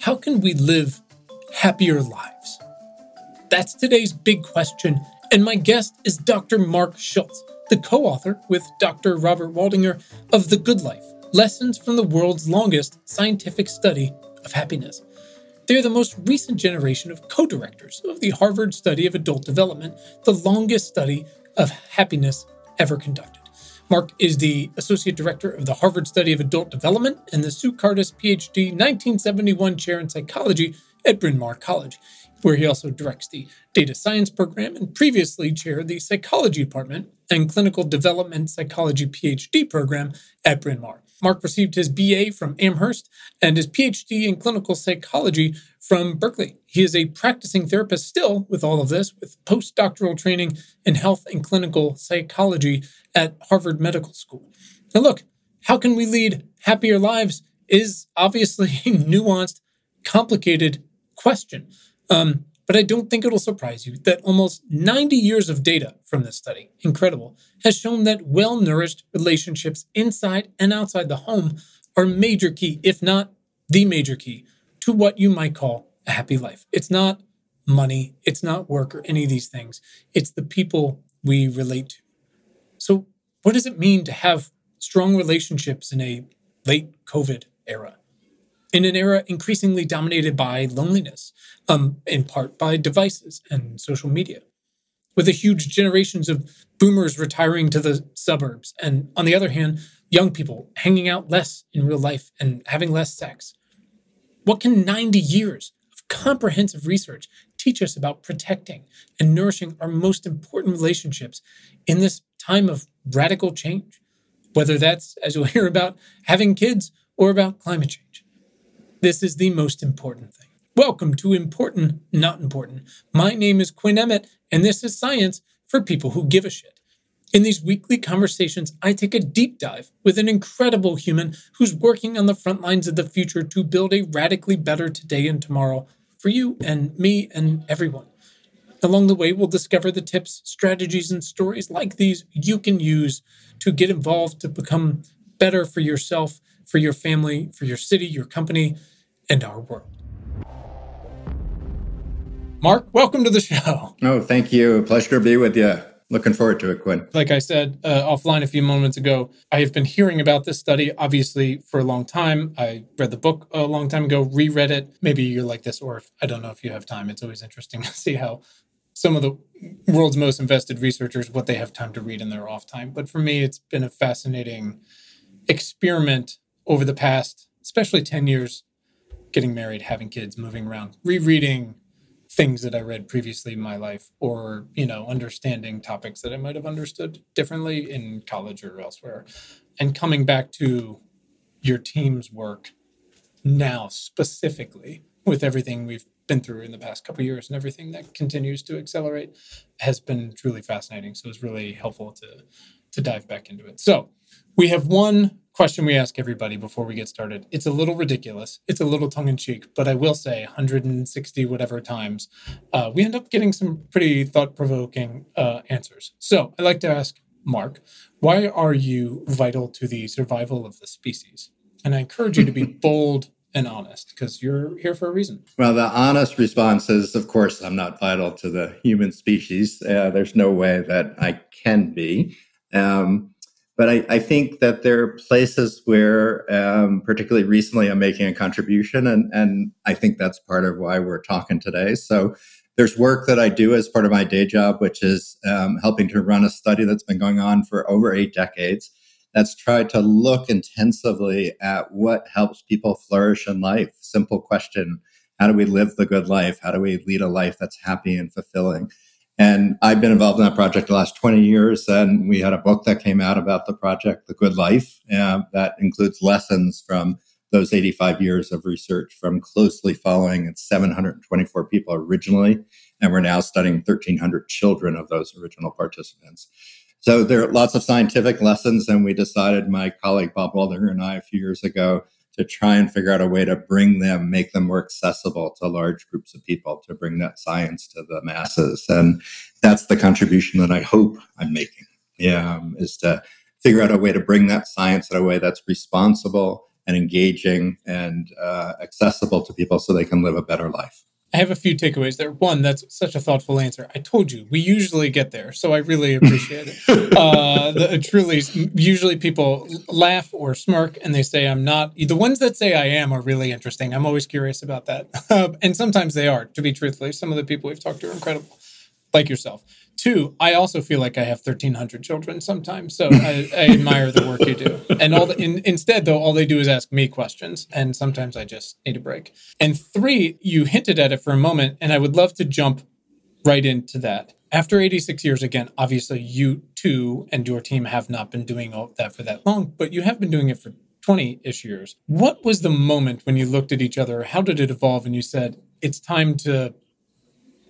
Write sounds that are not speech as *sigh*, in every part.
How can we live happier lives? That's today's big question, and my guest is Dr. Marc Schulz, the co author with Dr. Robert Waldinger of The Good Life Lessons from the World's Longest Scientific Study of Happiness. They're the most recent generation of co directors of the Harvard Study of Adult Development, the longest study of happiness ever conducted. Marc is the Associate Director of the Harvard Study of Adult Development and the Sue PhD 1971 Chair in Psychology at Bryn Mawr College, where he also directs the Data Science Program and previously chaired the Psychology Department and Clinical Development Psychology PhD program at Bryn Mawr. Marc received his BA from Amherst and his PhD in clinical psychology from Berkeley. He is a practicing therapist still with all of this, with postdoctoral training in health and clinical psychology at Harvard Medical School. Now, look, how can we lead happier lives is obviously *laughs* a nuanced, complicated question. Um, but I don't think it'll surprise you that almost 90 years of data from this study, incredible, has shown that well nourished relationships inside and outside the home are major key, if not the major key, to what you might call a happy life. It's not money, it's not work or any of these things, it's the people we relate to. So, what does it mean to have strong relationships in a late COVID era? In an era increasingly dominated by loneliness, um, in part by devices and social media, with a huge generations of boomers retiring to the suburbs, and on the other hand, young people hanging out less in real life and having less sex. What can 90 years of comprehensive research teach us about protecting and nourishing our most important relationships in this time of radical change? Whether that's, as you'll *laughs* hear about, having kids or about climate change. This is the most important thing. Welcome to Important, Not Important. My name is Quinn Emmett, and this is Science for People Who Give a Shit. In these weekly conversations, I take a deep dive with an incredible human who's working on the front lines of the future to build a radically better today and tomorrow for you and me and everyone. Along the way, we'll discover the tips, strategies, and stories like these you can use to get involved to become better for yourself, for your family, for your city, your company, and our world. Marc, welcome to the show. Oh, thank you. Pleasure to be with you. Looking forward to it, Quinn. Like I said uh, offline a few moments ago, I have been hearing about this study, obviously, for a long time. I read the book a long time ago, reread it. Maybe you're like this, or if, I don't know if you have time. It's always interesting *laughs* to see how some of the world's most invested researchers, what they have time to read in their off time. But for me, it's been a fascinating experiment over the past, especially 10 years, getting married, having kids, moving around, rereading things that I read previously in my life, or you know, understanding topics that I might have understood differently in college or elsewhere, and coming back to your team's work now specifically with everything we've been through in the past couple years and everything that continues to accelerate has been truly fascinating. So it's really helpful to to dive back into it. So we have one question we ask everybody before we get started. It's a little ridiculous. It's a little tongue in cheek, but I will say 160 whatever times, uh, we end up getting some pretty thought provoking uh, answers. So I'd like to ask Marc, why are you vital to the survival of the species? And I encourage you to be *laughs* bold and honest because you're here for a reason. Well, the honest response is, of course, I'm not vital to the human species. Uh, there's no way that I can be. Um, but I, I, think that there are places where, um, particularly recently, I'm making a contribution, and and I think that's part of why we're talking today. So there's work that I do as part of my day job, which is um, helping to run a study that's been going on for over eight decades. That's tried to look intensively at what helps people flourish in life. Simple question: How do we live the good life? How do we lead a life that's happy and fulfilling? And I've been involved in that project the last 20 years. And we had a book that came out about the project, The Good Life, uh, that includes lessons from those 85 years of research from closely following its 724 people originally. And we're now studying 1,300 children of those original participants. So there are lots of scientific lessons. And we decided, my colleague Bob Waldinger and I, a few years ago, to try and figure out a way to bring them, make them more accessible to large groups of people, to bring that science to the masses. And that's the contribution that I hope I'm making, yeah, um, is to figure out a way to bring that science in a way that's responsible and engaging and uh, accessible to people so they can live a better life. I have a few takeaways there. One, that's such a thoughtful answer. I told you we usually get there, so I really *laughs* appreciate it. Uh, the, truly, usually people laugh or smirk and they say I'm not. The ones that say I am are really interesting. I'm always curious about that, uh, *laughs* and sometimes they are. To be truthfully, some of the people we've talked to are incredible, like yourself. Two, I also feel like I have 1,300 children sometimes, so I, I admire the work you do. And all the, in, instead, though, all they do is ask me questions, and sometimes I just need a break. And three, you hinted at it for a moment, and I would love to jump right into that. After 86 years, again, obviously you too and your team have not been doing all that for that long, but you have been doing it for 20 ish years. What was the moment when you looked at each other? How did it evolve? And you said, it's time to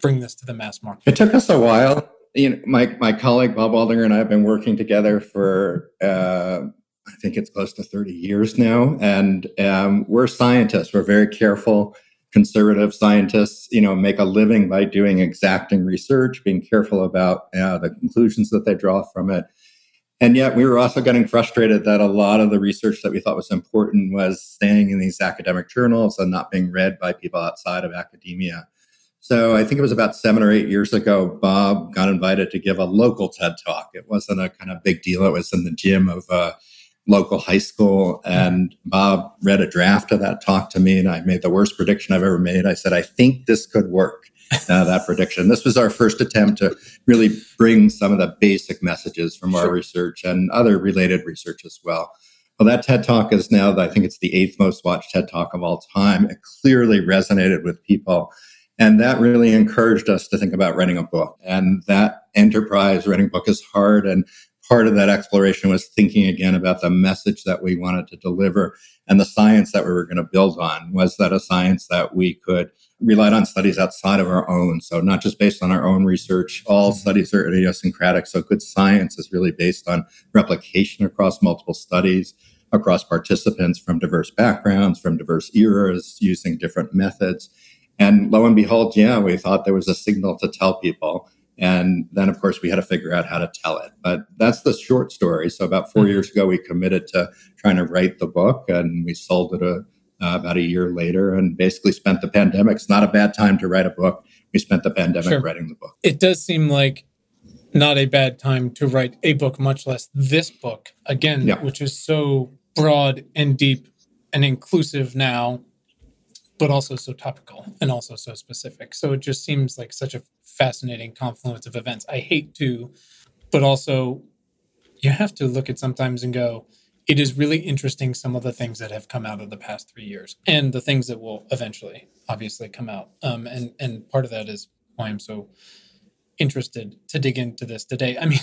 bring this to the mass market? It took us a while you know, my my colleague Bob Waldinger and I have been working together for uh, I think it's close to 30 years now, and um, we're scientists. We're very careful, conservative scientists. You know, make a living by doing exacting research, being careful about uh, the conclusions that they draw from it. And yet, we were also getting frustrated that a lot of the research that we thought was important was staying in these academic journals and not being read by people outside of academia. So I think it was about seven or eight years ago, Bob got invited to give a local TED talk. It wasn't a kind of big deal. It was in the gym of a local high school. And Bob read a draft of that talk to me, and I made the worst prediction I've ever made. I said, I think this could work. Uh, that prediction. This was our first attempt to really bring some of the basic messages from our research and other related research as well. Well, that TED Talk is now, I think it's the eighth most watched TED Talk of all time. It clearly resonated with people. And that really encouraged us to think about writing a book. And that enterprise, writing a book is hard. And part of that exploration was thinking again about the message that we wanted to deliver and the science that we were going to build on. Was that a science that we could relied on studies outside of our own? So not just based on our own research. All mm-hmm. studies are idiosyncratic. So good science is really based on replication across multiple studies across participants from diverse backgrounds, from diverse eras, using different methods. And lo and behold, yeah, we thought there was a signal to tell people. And then, of course, we had to figure out how to tell it. But that's the short story. So, about 4 mm-hmm. years ago, we committed to trying to write the book, and we sold it a, uh, about a year later and basically spent the pandemic. It's not a bad time to write a book. We spent the pandemic sure. writing the book. It does seem like not a bad time to write a book, much less this book, again, yeah. which is so broad and deep and inclusive now but also so topical and also so specific. So it just seems like such a fascinating confluence of events. I hate to, but also you have to look at sometimes and go, it is really interesting some of the things that have come out of the past three years and the things that will eventually obviously come out. Um, and and part of that is why I'm so interested to dig into this today. I mean,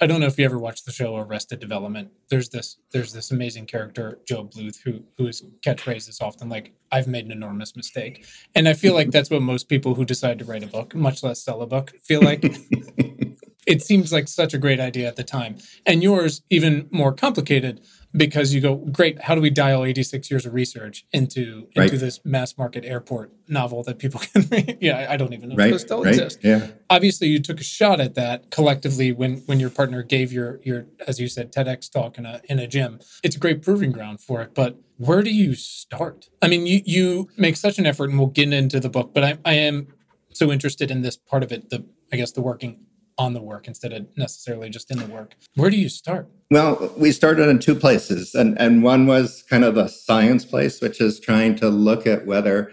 I don't know if you ever watched the show Arrested Development. There's this there's this amazing character Gob Bluth who whose catchphrase is often like I've made an enormous mistake, and I feel like that's what most people who decide to write a book, much less sell a book, feel like. *laughs* it seems like such a great idea at the time, and yours even more complicated because you go, great, how do we dial 86 years of research into into right. this mass market airport novel that people *laughs* can read? yeah, I don't even know right. if those still right. exist. Yeah. Obviously you took a shot at that collectively when when your partner gave your your as you said, TEDx talk in a in a gym. It's a great proving ground for it. But where do you start? I mean, you you make such an effort and we'll get into the book, but I, I am so interested in this part of it, the I guess the working on the work instead of necessarily just in the work. Where do you start? Well, we started in two places. And, and one was kind of the science place, which is trying to look at whether,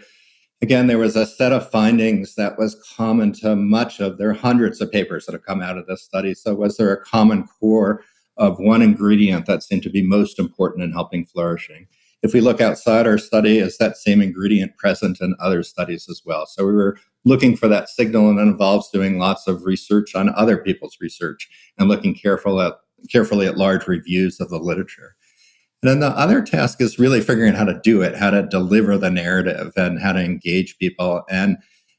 again, there was a set of findings that was common to much of, there are hundreds of papers that have come out of this study. So, was there a common core of one ingredient that seemed to be most important in helping flourishing? If we look outside our study, is that same ingredient present in other studies as well? So we were looking for that signal and it involves doing lots of research on other people's research and looking careful at, carefully at large reviews of the literature. And then the other task is really figuring how to do it, how to deliver the narrative and how to engage people. And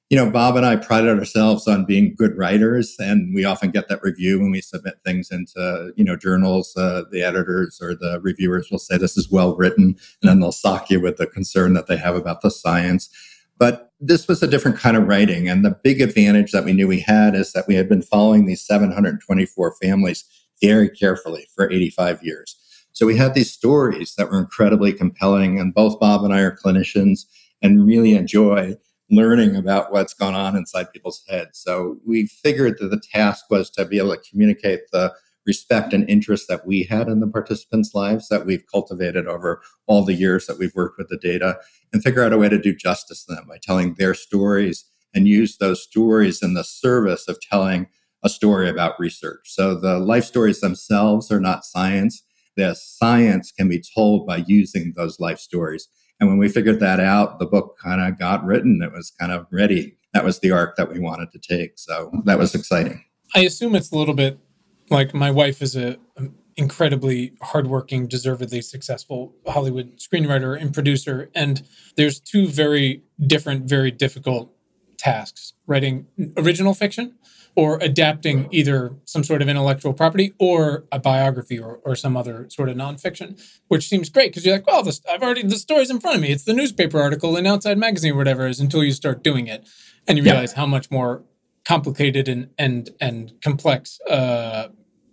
you know, Bob and I prided ourselves on being good writers, and we often get that review when we submit things into, you know, journals. Uh, the editors or the reviewers will say this is well written, and then they'll sock you with the concern that they have about the science. But this was a different kind of writing, and the big advantage that we knew we had is that we had been following these 724 families very carefully for 85 years. So we had these stories that were incredibly compelling, and both Bob and I are clinicians and really enjoy learning about what's going on inside people's heads. So we figured that the task was to be able to communicate the respect and interest that we had in the participants' lives that we've cultivated over all the years that we've worked with the data and figure out a way to do justice to them by telling their stories and use those stories in the service of telling a story about research. So the life stories themselves are not science. The science can be told by using those life stories. And when we figured that out, the book kind of got written. It was kind of ready. That was the arc that we wanted to take. So that was exciting. I assume it's a little bit like my wife is a um, incredibly hardworking, deservedly successful Hollywood screenwriter and producer. And there's two very different, very difficult tasks writing original fiction or adapting either some sort of intellectual property or a biography or, or some other sort of nonfiction, which seems great because you're like, well, this, I've already, the story's in front of me. It's the newspaper article in Outside Magazine or whatever it is until you start doing it. And you realize yeah. how much more complicated and, and, and complex uh,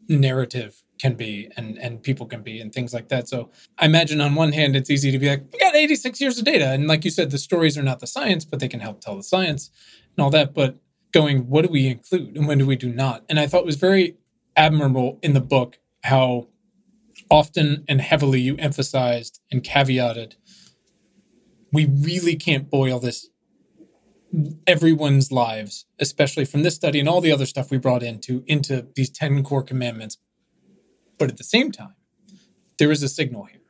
narrative can be and and people can be and things like that. So I imagine on one hand it's easy to be like, we got 86 years of data. And like you said, the stories are not the science, but they can help tell the science and all that. But going, what do we include and when do we do not? And I thought it was very admirable in the book how often and heavily you emphasized and caveated we really can't boil this everyone's lives, especially from this study and all the other stuff we brought into into these 10 core commandments. But at the same time, there is a signal here.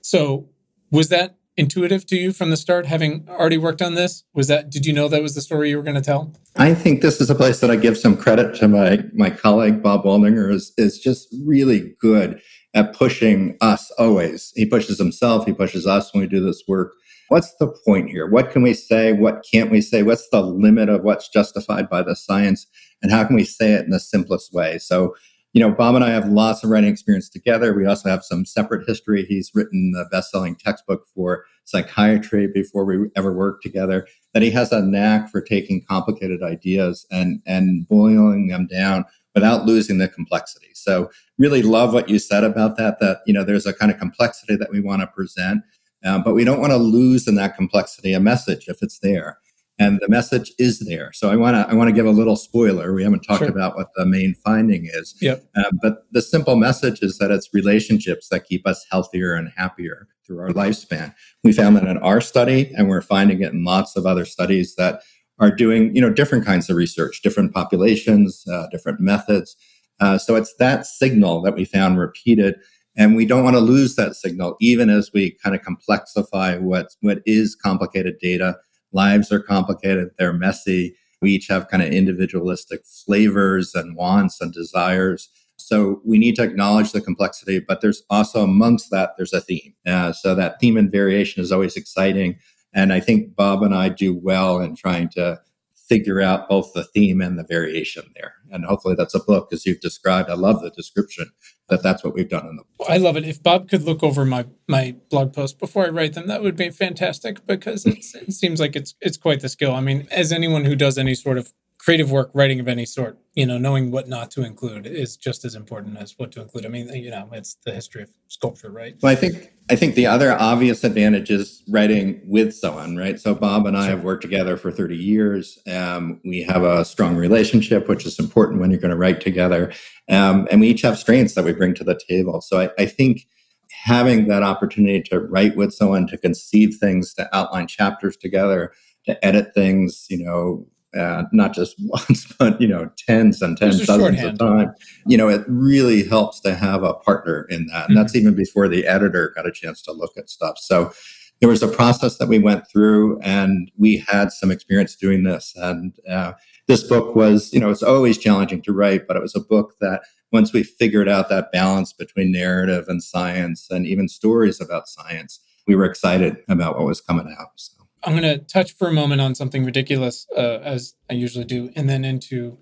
So was that intuitive to you from the start, having already worked on this? Was that did you know that was the story you were going to tell? I think this is a place that I give some credit to my my colleague Bob Waldinger is is just really good at pushing us always. He pushes himself, he pushes us when we do this work what's the point here? What can we say? What can't we say? What's the limit of what's justified by the science? And how can we say it in the simplest way? So, you know, Bob and I have lots of writing experience together. We also have some separate history. He's written the best selling textbook for psychiatry before we ever worked together. That he has a knack for taking complicated ideas and, and boiling them down without losing the complexity. So really love what you said about that, that, you know, there's a kind of complexity that we want to present um, but we don't want to lose in that complexity a message if it's there. And the message is there. So I want to I want to give a little spoiler. We haven't talked sure. about what the main finding is. Yep. Uh, but the simple message is that it's relationships that keep us healthier and happier through our lifespan. We found that in our study, and we're finding it in lots of other studies that are doing you know different kinds of research, different populations, uh, different methods. Uh, so it's that signal that we found repeated and we don't want to lose that signal, even as we kind of complexify what, what is complicated data. Lives are complicated, they're messy. We each have kind of individualistic flavors and wants and desires. So we need to acknowledge the complexity, but there's also amongst that, there's a theme. Uh, so that theme and variation is always exciting. And I think Bob and I do well in trying to figure out both the theme and the variation there. And hopefully that's a book, as you've described. I love the description that that's what we've done in the book. I love it. If Bob could look over my my blog post before I write them, that would be fantastic because it seems like it's it's quite the skill. I mean, as anyone who does any sort of creative work, writing of any sort, you know, knowing what not to include is just as important as what to include. I mean, you know, it's the history of sculpture, right? Well, I think I think the other obvious advantage is writing with someone, right? So Bob and I sure. have worked together for 30 years. Um, we have a strong relationship, which is important when you're going to write together. Um, and we each have strengths that we bring to the table. So I, I think having that opportunity to write with someone, to conceive things, to outline chapters together, to edit things, you know, uh, not just *laughs* once, but you know, tens and tens, dozens of times. You know, it really helps to have a partner in that, and mm-hmm. that's even before the editor got a chance to look at stuff. So there was a process that we went through, and we had some experience doing this. And uh, this book was, you know, it's always challenging to write, but it was a book that once we figured out that balance between narrative and science, and even stories about science, we were excited about what was coming out. So. I'm going to touch for a moment on something ridiculous, uh, as I usually do, and then into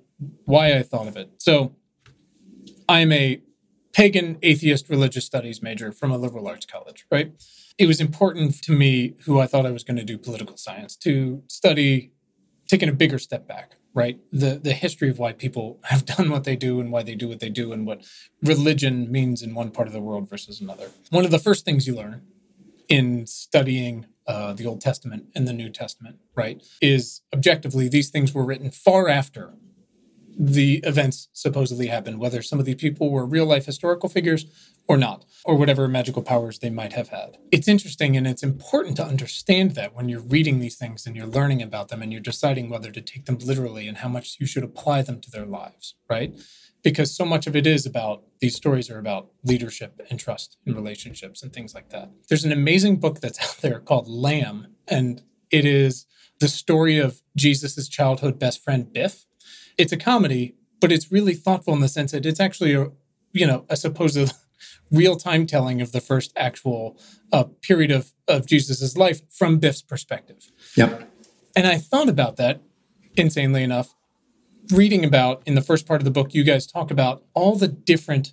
why I thought of it. So, I'm a pagan atheist religious studies major from a liberal arts college, right? It was important to me, who I thought I was going to do political science, to study taking a bigger step back, right? The the history of why people *laughs* have done what they do and why they do what they do and what religion means in one part of the world versus another. One of the first things you learn in studying uh, the Old Testament and the New Testament, right, is objectively these things were written far after the events supposedly happened, whether some of these people were real life historical figures or not, or whatever magical powers they might have had. It's interesting and it's important to understand that when you're reading these things and you're learning about them and you're deciding whether to take them literally and how much you should apply them to their lives, right? Because so much of it is about these stories are about leadership and trust and relationships and things like that. There's an amazing book that's *laughs* out there called Lamb, and it is the story of Jesus's childhood best friend Biff it's a comedy, but it's really thoughtful in the sense that it's actually a, you know, a supposed *laughs* real time telling of the first actual uh, period of, of Jesus's life from Biff's perspective. Yep. And I thought about that, insanely enough, reading about in the first part of the book, you guys talk about all the different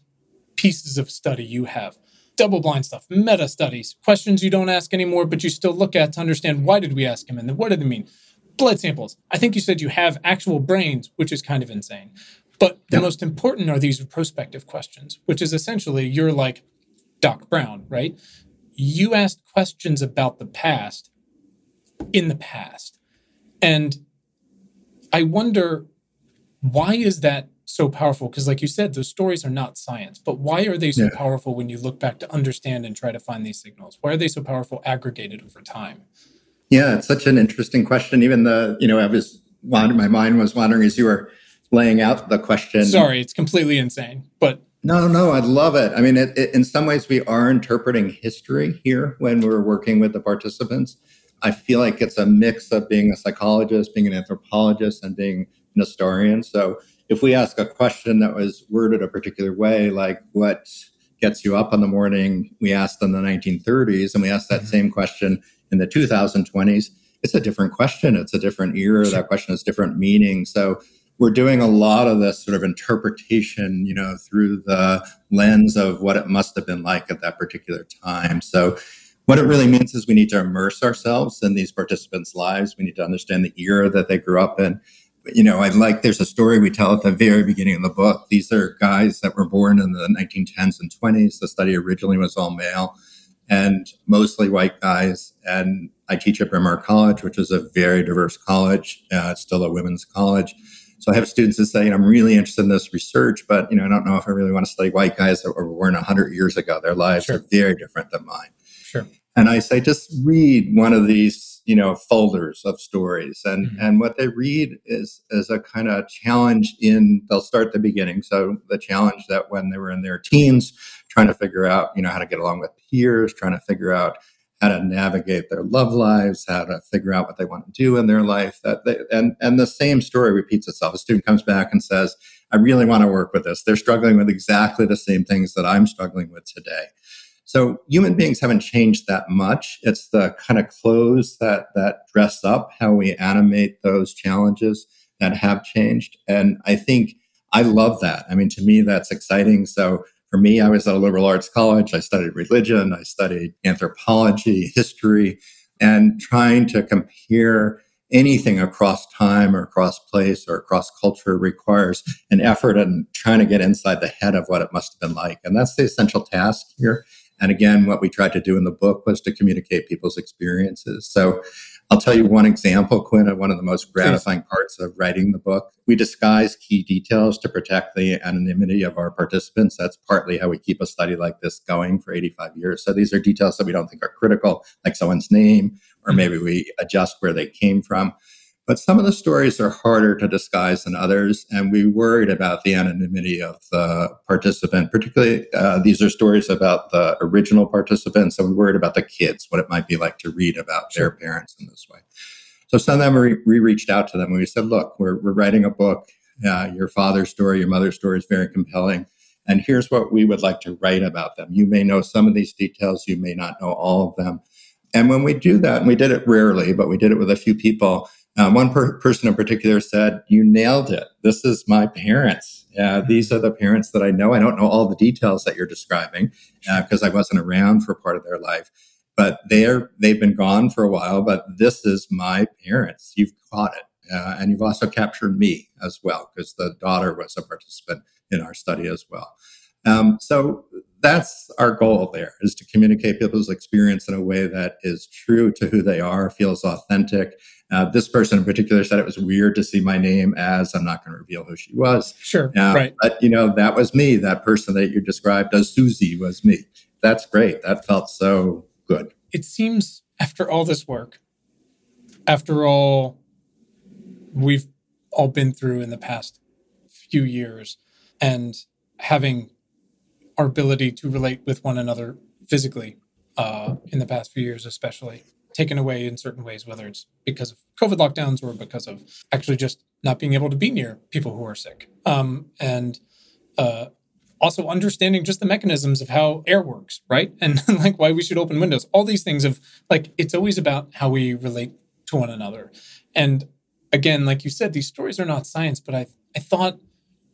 pieces of study you have double blind stuff, meta studies, questions you don't ask anymore, but you still look at to understand why did we ask him and then what did it mean? blood samples. I think you said you have actual brains, which is kind of insane. But the most important are these prospective questions, which is essentially you're like Doc Brown, right? You asked questions about the past in the past. And I wonder why is that so powerful? Because, like you said, those stories are not science, but why are they so yeah. powerful when you look back to understand and try to find these signals? Why are they so powerful aggregated over time? Yeah, it's such an interesting question. Even the, you know, I was wandering, my mind was wandering as you were laying out the question. Sorry, it's completely insane, but. No, no, I love it. I mean, it, it, in some ways, we are interpreting history here when we're working with the participants. I feel like it's a mix of being a psychologist, being an anthropologist, and being an historian. So if we ask a question that was worded a particular way, like what gets you up in the morning, we asked in the 1930s, and we asked that mm-hmm. same question in the 2020s, it's a different question. It's a different era. That question has different meaning. So we're doing a lot of this sort of interpretation, you know, through the lens of what it must have been like at that particular time. So what it really means is we need to immerse ourselves in these participants' lives. We need to understand the era that they grew up in. You know, I like there's a story we tell at the very beginning of the book. These are guys that were born in the 1910s and 20s. The study originally was all male and mostly white guys. And I teach at Bryn Mawr College, which is a very diverse college. Uh, it's still a women's college. So I have students that say, I'm really interested in this research, but you know, I don't know if I really want to study white guys that were born 100 years ago. Their lives sure. are very different than mine. Sure. And I say, just read one of these, you know, folders of stories, and mm-hmm. and what they read is is a kind of challenge. In they'll start the beginning. So the challenge that when they were in their teens, trying to figure out, you know, how to get along with peers, trying to figure out how to navigate their love lives, how to figure out what they want to do in their life. That they, and and the same story repeats itself. A student comes back and says, "I really want to work with this." They're struggling with exactly the same things that I'm struggling with today. So human beings haven't changed that much. It's the kind of clothes that that dress up how we animate those challenges that have changed. And I think I love that. I mean, to me, that's exciting. So for me, I was at a liberal arts college. I studied religion, I studied anthropology, history, and trying to compare anything across time or across place or across culture requires an effort and trying to get inside the head of what it must have been like. And that's the essential task here. And again, what we tried to do in the book was to communicate people's experiences. So I'll tell you one example, Quinn, of one of the most gratifying Please. parts of writing the book. We disguise key details to protect the anonymity of our participants. That's partly how we keep a study like this going for 85 years. So these are details that we don't think are critical, like someone's name, or mm-hmm. maybe we adjust where they came from. But some of the stories are harder to disguise than others, and we worried about the anonymity of the participant. Particularly, uh, these are stories about the original participants, so we worried about the kids, what it might be like to read about their parents in this way. So some of them, we reached out to them and we said, look, we're, we're writing a book. Uh, your father's story, your mother's story is very compelling. And here's what we would like to write about them. You may know some of these details, you may not know all of them. And when we do that, and we did it rarely, but we did it with a few people, uh, one per- person in particular said, You nailed it. This is my parents. Uh, these are the parents that I know. I don't know all the details that you're describing because uh, I wasn't around for part of their life, but they're they've been gone for a while. But this is my parents. You've caught it. Uh, and you've also captured me as well, because the daughter was a participant in our study as well. Um, so that's our goal there is to communicate people's experience in a way that is true to who they are, feels authentic. Uh, this person in particular said it was weird to see my name as I'm not going to reveal who she was. Sure, uh, right. But you know that was me. That person that you described as Susie was me. That's great. That felt so good. It seems after all this work, after all we've all been through in the past few years, and having our ability to relate with one another physically uh, in the past few years, especially taken away in certain ways, whether it's because of COVID lockdowns or because of actually just not being able to be near people who are sick. Um, and uh, also understanding just the mechanisms of how air works, right? *laughs* And like why we should open windows. All these things of like, it's always about how we relate to one another. And again, like you said, these stories are not science, but I, I thought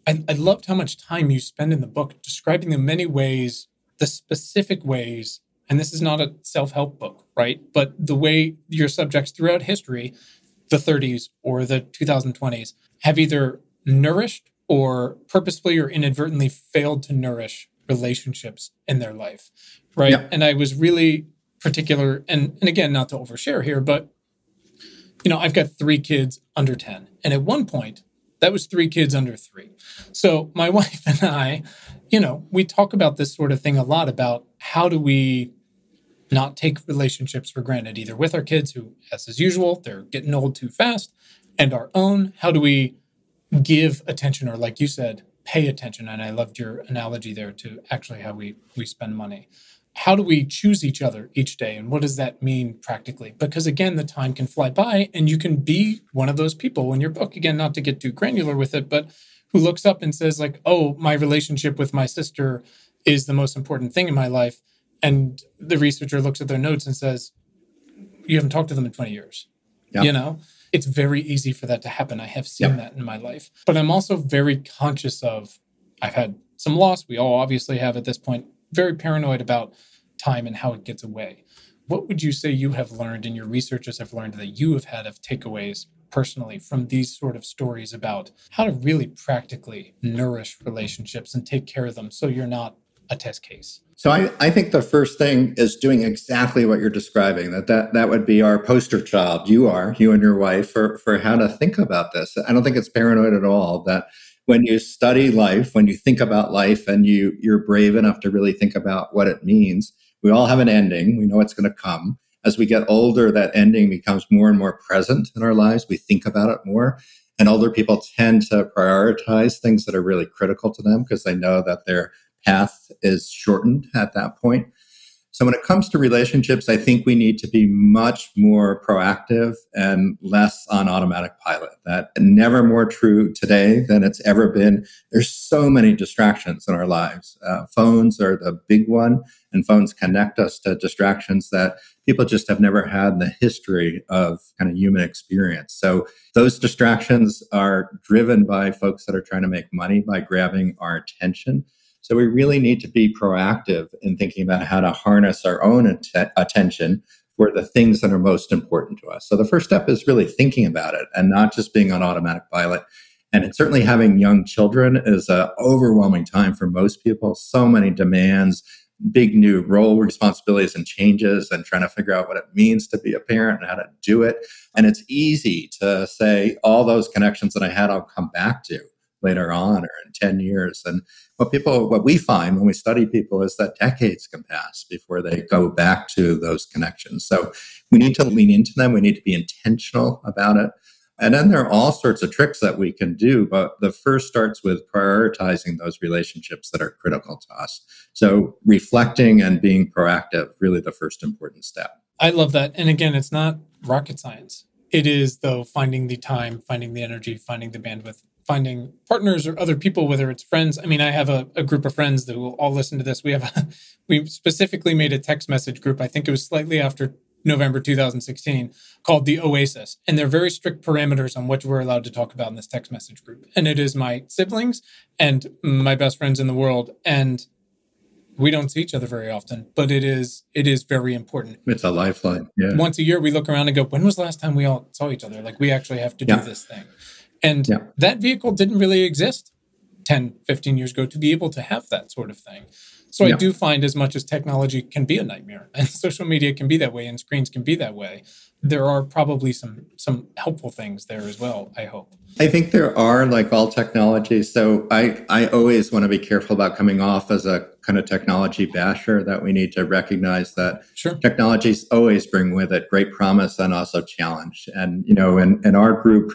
I, I loved how much time you spend in the book describing the many ways, the specific ways, and this is not a self help book, right? But the way your subjects throughout history, the 30s or the 2020s, have either nourished or purposefully or inadvertently failed to nourish relationships in their life, right? Yeah. And I was really particular, and, and again, not to overshare here, but you know, I've got three kids under 10. And at one point, that was three kids under three. So my *laughs* wife and I, you know, we talk about this sort of thing a lot about how do we not take relationships for granted, either with our kids who, as is usual, they're getting old too fast, and our own. How do we give attention, or like you said, pay attention? And I loved your analogy there to actually how we we spend money how do we choose each other each day and what does that mean practically? Because again the time can fly by and you can be one of those people in your book. Again not to get too granular with it but who looks up and says like oh my relationship with my sister is the most important thing in my life. And the researcher looks at their notes and says you haven't talked to them in 20 years. Yeah. you know? It's very easy for that to happen. I have seen yeah. that in my life. But i'm also very conscious of i've had some loss. We all obviously have at this point. Very paranoid about time and how it gets away. What would you say you have learned and your researchers have learned that you have had of takeaways personally from these sort of stories about how to really practically nourish relationships and take care of them so you're not a test case? So I, I think the first thing is doing exactly what you're describing. That that that would be our poster child. You are, you and your wife, for for how to think about this. I don't think it's paranoid at all. That when you study life, when you think about life and you you're brave enough to really think about what it means, we all have an ending. We know it's going to come. As we get older, that ending becomes more and more present in our lives. We think about it more. And older people tend to prioritize things that are really critical to them because they know that their path is shortened at that point. So when it comes to relationships, I think we need to be much more proactive and less on automatic pilot. That never more true today than it's ever been. There's so many distractions in our lives. Uh, phones are the big one, and phones connect us to distractions that people just have never had in the history of kind of human experience. So those distractions are driven by folks that are trying to make money by grabbing our attention so we really need to be proactive in thinking about how to harness our own att- attention for the things that are most important to us. So the first step is really thinking about it and not just being on automatic pilot. And certainly having young children is an overwhelming time for most people. So many demands, big new role responsibilities and changes, and trying to figure out what it means to be a parent and how to do it. And it's easy to say, all those connections that I had, I'll come back to later on or in 10 years. And what people, what we find when we study people is that decades can pass before they go back to those connections. So we need to lean into them. We need to be intentional about it. And then there are all sorts of tricks that we can do, but the first starts with prioritizing those relationships that are critical to us. So reflecting and being proactive, really the first important step. I love that. And again, it's not rocket science. It is, though, finding the time, finding the energy, finding the bandwidth finding partners or other people, whether it's friends. I mean, I have a, a group of friends that will all listen to this. We have a, *laughs* we specifically made a text message group. I think it was slightly after November 2016 called the Oasis. And there are very strict parameters on what we're allowed to talk about in this text message group. And it is my siblings and my best friends in the world. And we don't see each other very often, but it is it is very important. It's a lifeline. Yeah. Once a year, we look around and go, "When was the last time we all saw each other?" Like we actually have to do this thing, and Yeah. that vehicle didn't really exist 10, 15 years ago to be able to have that sort of thing. So I do find as much as technology can be a nightmare, *laughs* and social media can be that way, and screens can be that way, there are probably some some helpful things there as well. I hope. I think there are like all technologies. So I, I always want to be careful about coming off as a kind of technology basher that we need to recognize that Sure. technologies always bring with it great promise and also challenge. And, you know, in, in our group,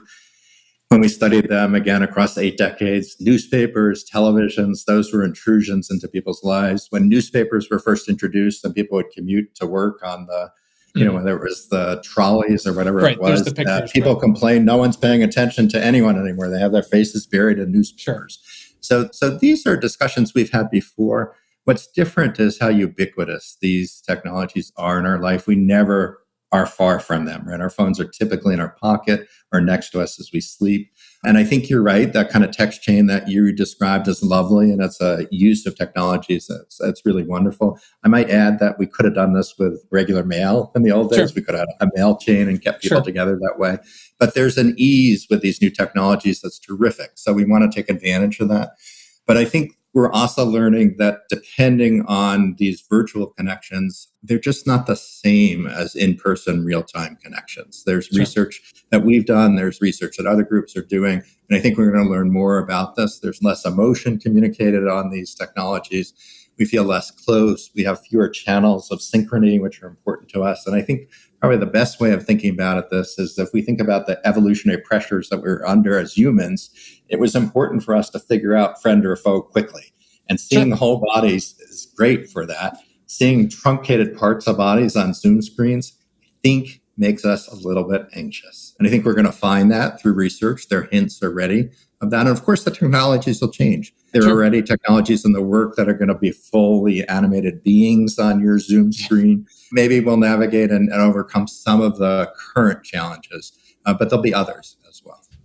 when we studied them again across eight decades, newspapers, televisions, those were intrusions into people's lives. When newspapers were first introduced and people would commute to work on the, you know, Mhm. whether it was the trolleys or whatever Right, it was, the uh, people right. complain no one's paying attention to anyone anymore. They have their faces buried in newspapers. So, so these are discussions we've had before. What's different is how ubiquitous these technologies are in our life. We never are far from them, right? Our phones are typically in our pocket or next to us as we sleep. And I think you're right. That kind of text chain that you described is lovely, and it's a use of technologies that's, that's really wonderful. I might add that we could have done this with regular mail in the old days. Sure. We could have a mail chain and kept people Sure. together that way. But there's an ease with these new technologies that's terrific. So we want to take advantage of that. But I think we're also learning that depending on these virtual connections, they're just not the same as in person real time connections. There's Sure. research that we've done, there's research that other groups are doing. And I think we're going to learn more about this. There's less emotion communicated on these technologies. We feel less close. We have fewer channels of synchrony, which are important to us. And I think probably the best way of thinking about it this is if we think about the evolutionary pressures that we're under as humans it was important for us to figure out friend or foe quickly and seeing Sure. whole bodies is great for that seeing truncated parts of bodies on zoom screens i think makes us a little bit anxious. And i think we're going to find that through research. There are hints already of that. And of course the technologies will change. There are already technologies in the work that are going to be fully animated beings on your zoom screen. Maybe we'll navigate and, and overcome some of the current challenges uh, but there'll be others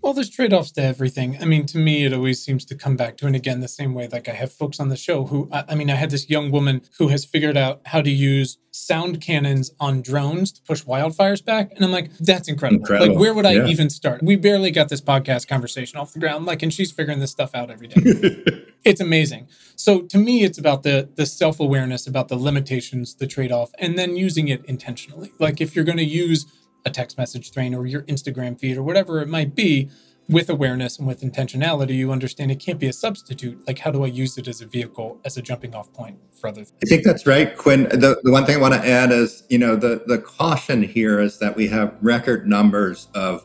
well there's trade offs to everything. I mean, to me, it always seems to come back to, and again, the same way, like I have folks on the show who, I, I mean, I had this young woman who has figured out how to use sound cannons on drones to push wildfires back. And I'm like, that's incredible. Incredible. Like, where would I Yeah. even start? We barely got this podcast conversation off the ground. Like, and she's figuring this stuff out every day. *laughs* it's amazing. So to me, it's about the the self awareness, about the limitations, the trade off, and then using it intentionally. Like if you're going to use a text message train or your Instagram feed or whatever it might be, with awareness and with intentionality, you understand it can't be a substitute. Like how do I use it as a vehicle, as a jumping off point for other things? I think that's right, Quinn. The, the one thing I want to add is, you know, the, the caution here is that we have record numbers of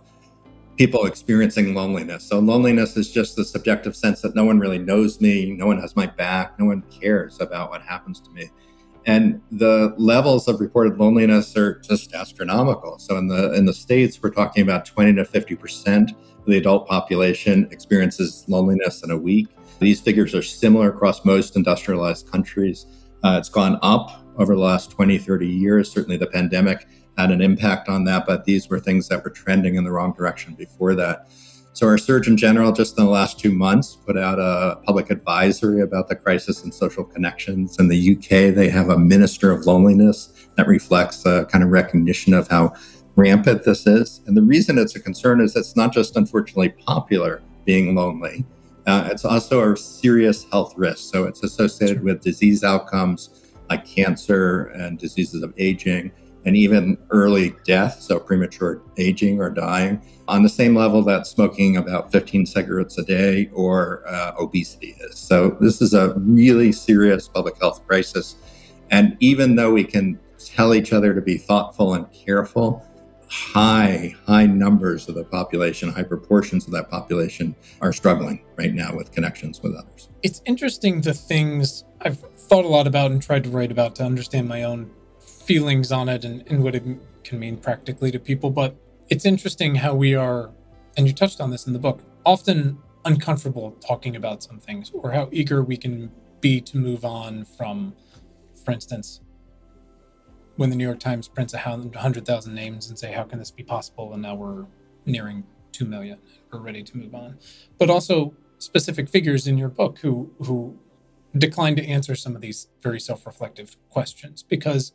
people experiencing loneliness. So loneliness is just the subjective sense that no one really knows me, no one has my back, no one cares about what happens to me. And the levels of reported loneliness are just astronomical. So in the in the states, we're talking about 20 to 50 percent of the adult population experiences loneliness in a week. These figures are similar across most industrialized countries. Uh, it's gone up over the last 20, 30 years. Certainly the pandemic had an impact on that, but these were things that were trending in the wrong direction before that. So our Surgeon General just in the last two months put out a public advisory about the crisis in social connections. In the UK, they have a Minister of Loneliness that reflects a kind of recognition of how rampant this is. And the reason it's a concern is it's not just unfortunately popular being lonely. Uh, it's also a serious health risk. So it's associated with disease outcomes like cancer and diseases of aging and even early death, so premature aging or dying, on the same level that smoking about 15 cigarettes a day or uh, obesity is. So this is a really serious public health crisis. And even though we can tell each other to be thoughtful and careful, high, high numbers of the population, high proportions of that population are struggling right now with connections with others. It's interesting the things I've thought a lot about and tried to write about to understand my own feelings on it and, and what it can mean practically to people. But it's interesting how we are, and you touched on this in the book, often uncomfortable talking about some things or how eager we can be to move on from, for instance, when the New York Times prints a hundred thousand names and say, "How can this be possible?" and now we're nearing two million, we're ready to move on. But also specific figures in your book who who declined to answer some of these very self-reflective questions because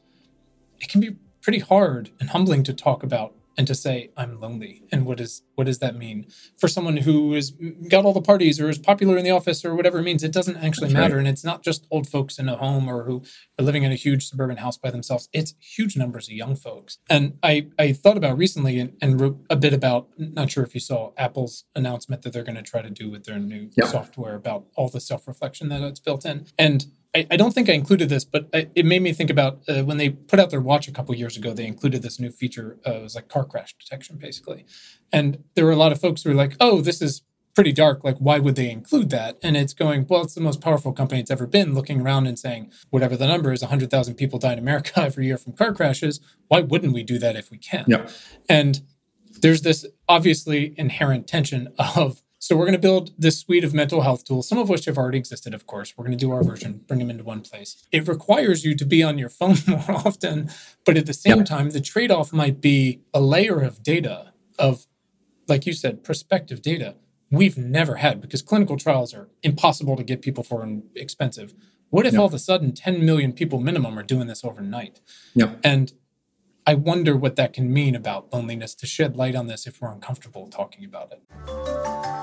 it can be pretty hard and humbling to talk about and to say I'm lonely. And what is what does that mean? For someone who has got all the parties or is popular in the office or whatever it means it doesn't actually That's matter. Right. and it's not just old folks in a home or who are living in a huge suburban house by themselves. It's huge numbers of young folks. And I I thought about recently and, and wrote a bit about not sure if you saw Apple's announcement that they're going to try to do with their new yeah. software about all the self-reflection that it's built in. And I, I, don't think I included this, but I, it made me think about uh, when they put out their watch a couple years ago. They included this new feature. Uh, it was like car crash detection, basically. And there were a lot of folks who were like, "Oh, this is pretty dark. Like, why would they include that?" And it's going, "Well, it's the most powerful company it's ever been." Looking around and saying, "Whatever the number is, hundred thousand people die in America *laughs* every year from car crashes. Why wouldn't we do that if we can?" Yeah. And there's this obviously inherent tension *laughs* of so we're going to build this suite of mental health tools, some of which have already existed, of course. We're going to do our version, bring them into one place. It requires you to be on your *laughs* phone more often, but at the same yep. time, the trade-off might be a layer of data of, like you said, prospective data we've never had because clinical trials are impossible to get people for and expensive. What if yep. all of a sudden 10 million people minimum are doing this overnight? Yep. And I wonder what that can mean about loneliness to shed light on this if we're uncomfortable talking about it.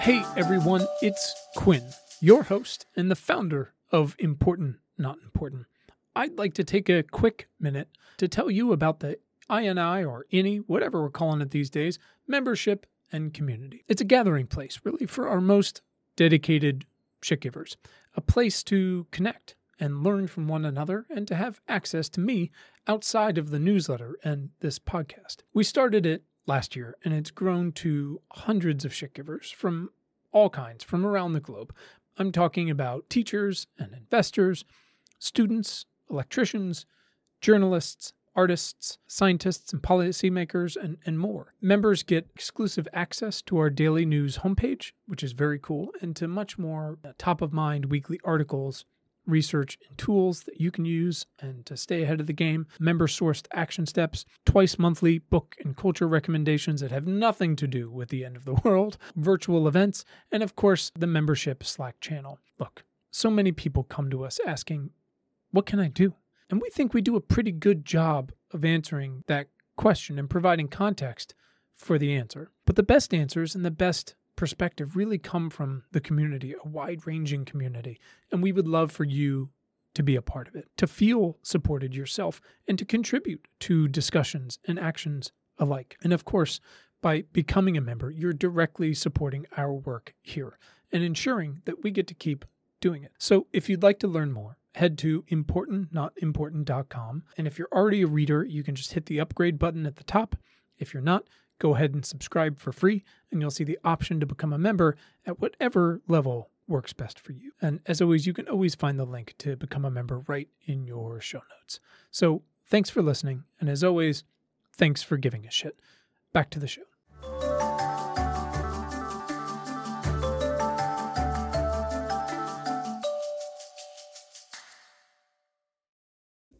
Hey everyone, it's Quinn, your host and the founder of Important Not Important. I'd like to take a quick minute to tell you about the INI or INI, whatever we're calling it these days, membership and community. It's a gathering place, really, for our most dedicated shit givers, a place to connect and learn from one another and to have access to me outside of the newsletter and this podcast. We started it last year, and it's grown to hundreds of shit givers from all kinds from around the globe. I'm talking about teachers and investors, students, electricians, journalists, artists, scientists, and policymakers, and, and more. Members get exclusive access to our daily news homepage, which is very cool, and to much more top of mind weekly articles research and tools that you can use and to stay ahead of the game, member sourced action steps, twice monthly book and culture recommendations that have nothing to do with the end of the *laughs* world, virtual events, and of course, the membership Slack channel. Look, so many people come to us asking, What can I do? And we think we do a pretty good job of answering that question and providing context for the answer. But the best answers and the best perspective really come from the community, a wide ranging community. And we would love for you to be a part of it, to feel supported yourself, and to contribute to discussions and actions alike. And of course, by becoming a member, you're directly supporting our work here and ensuring that we get to keep doing it. So if you'd like to learn more, head to importantnotimportant.com. And if you're already a reader, you can just hit the upgrade button at the top. If you're not, go ahead and subscribe for free, and you'll see the option to become a member at whatever level works best for you. And as always, you can always find the link to become a member right in your show notes. So thanks for listening. And as always, thanks for giving a shit. Back to the show.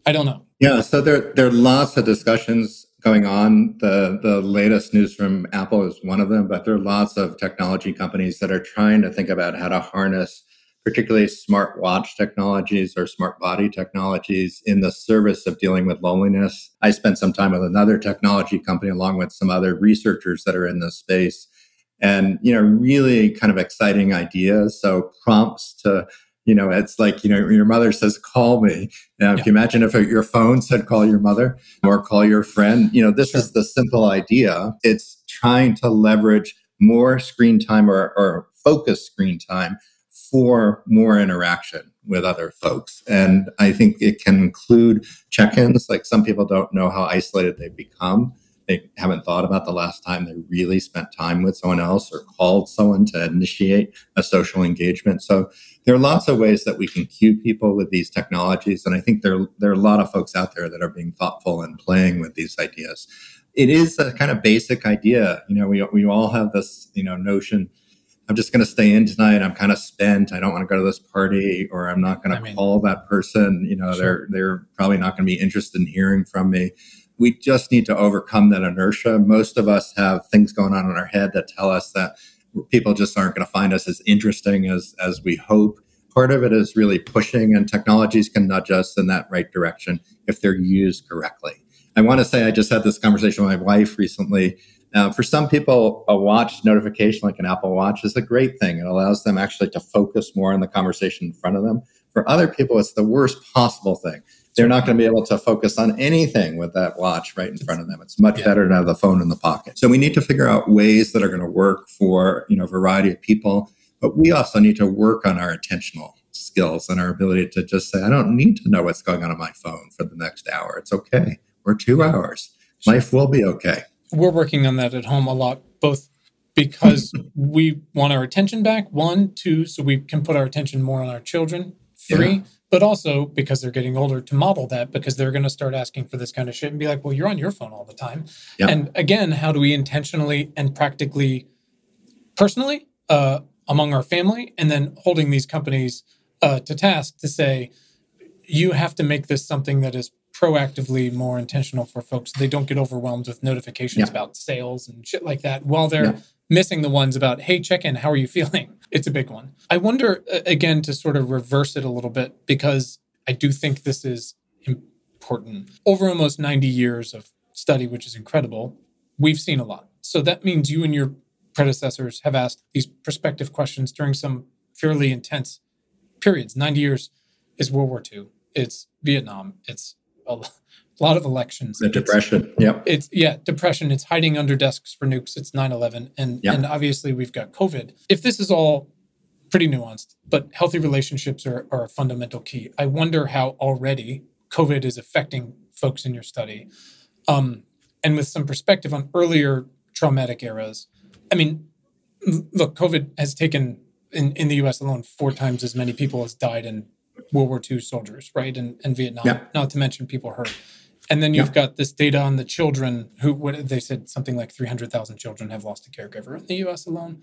I don't know. Yeah, so there there are lots of discussions going on. The the latest news from Apple is one of them, but there are lots of technology companies that are trying to think about how to harness particularly smart watch technologies or smart body technologies in the service of dealing with loneliness. I spent some time with another technology company along with some other researchers that are in this space and you know really kind of exciting ideas so prompts to you know, it's like, you know, your mother says, call me. Now, yeah. if you imagine if your phone said, call your mother or call your friend, you know, this sure. is the simple idea. It's trying to leverage more screen time or, or focus screen time for more interaction with other folks. And I think it can include check ins. Like some people don't know how isolated they become they haven't thought about the last time they really spent time with someone else or called someone to initiate a social engagement. So there are lots of ways that we can cue people with these technologies, and I think there there are a lot of folks out there that are being thoughtful and playing with these ideas. It is a kind of basic idea, you know. We we all have this you know notion. I'm just going to stay in tonight. I'm kind of spent. I don't want to go to this party, or I'm not going to mean, call that person. You know, sure. they're they're probably not going to be interested in hearing from me we just need to overcome that inertia. Most of us have things going on in our head that tell us that people just aren't going to find us as interesting as as we hope. Part of it is really pushing, and technologies can nudge us in that right direction if they're used correctly. I want to say I just had this conversation with my wife recently. Uh, for some people, a watch notification like an Apple Watch is a great thing. It allows them actually to focus more on the conversation in front of them. For other people, it's the worst possible thing. They're not going to be able to focus on anything with that watch right in front of them. It's much yeah. better to have the phone in the pocket. So we need to figure out ways that are going to work for you know a variety of people. But we also need to work on our attentional skills and our ability to just say, I don't need to know what's going on on my phone for the next hour. It's okay. Or two hours. Life will be okay. We're working on that at home a lot, both because *laughs* we want our attention back, one, two, so we can put our attention more on our children, three, yeah. But also because they're getting older to model that because they're going to start asking for this kind of shit and be like, well, you're on your phone all the time. Yeah. And again, how do we intentionally and practically, personally, uh, among our family, and then holding these companies uh, to task to say, you have to make this something that is proactively more intentional for folks. They don't get overwhelmed with notifications yeah. about sales and shit like that while they're yeah. missing the ones about, hey, check in, how are you feeling? It's a big one. I wonder, uh, again, to sort of reverse it a little bit, because I do think this is important. Over almost 90 years of study, which is incredible, we've seen a lot. So that means you and your predecessors have asked these prospective questions during some fairly intense periods. 90 years is World War II, it's Vietnam, it's a lot of elections. The depression. Yeah. It's yeah, depression. It's hiding under desks for nukes. It's 9-11. And yep. and obviously we've got COVID. If this is all pretty nuanced, but healthy relationships are, are a fundamental key. I wonder how already COVID is affecting folks in your study. Um, and with some perspective on earlier traumatic eras. I mean, look, COVID has taken in, in the US alone four times as many people as died in World War II soldiers, right? And, and Vietnam, yeah. not to mention people hurt. And then you've yeah. got this data on the children who, what they said, something like 300,000 children have lost a caregiver in the US alone.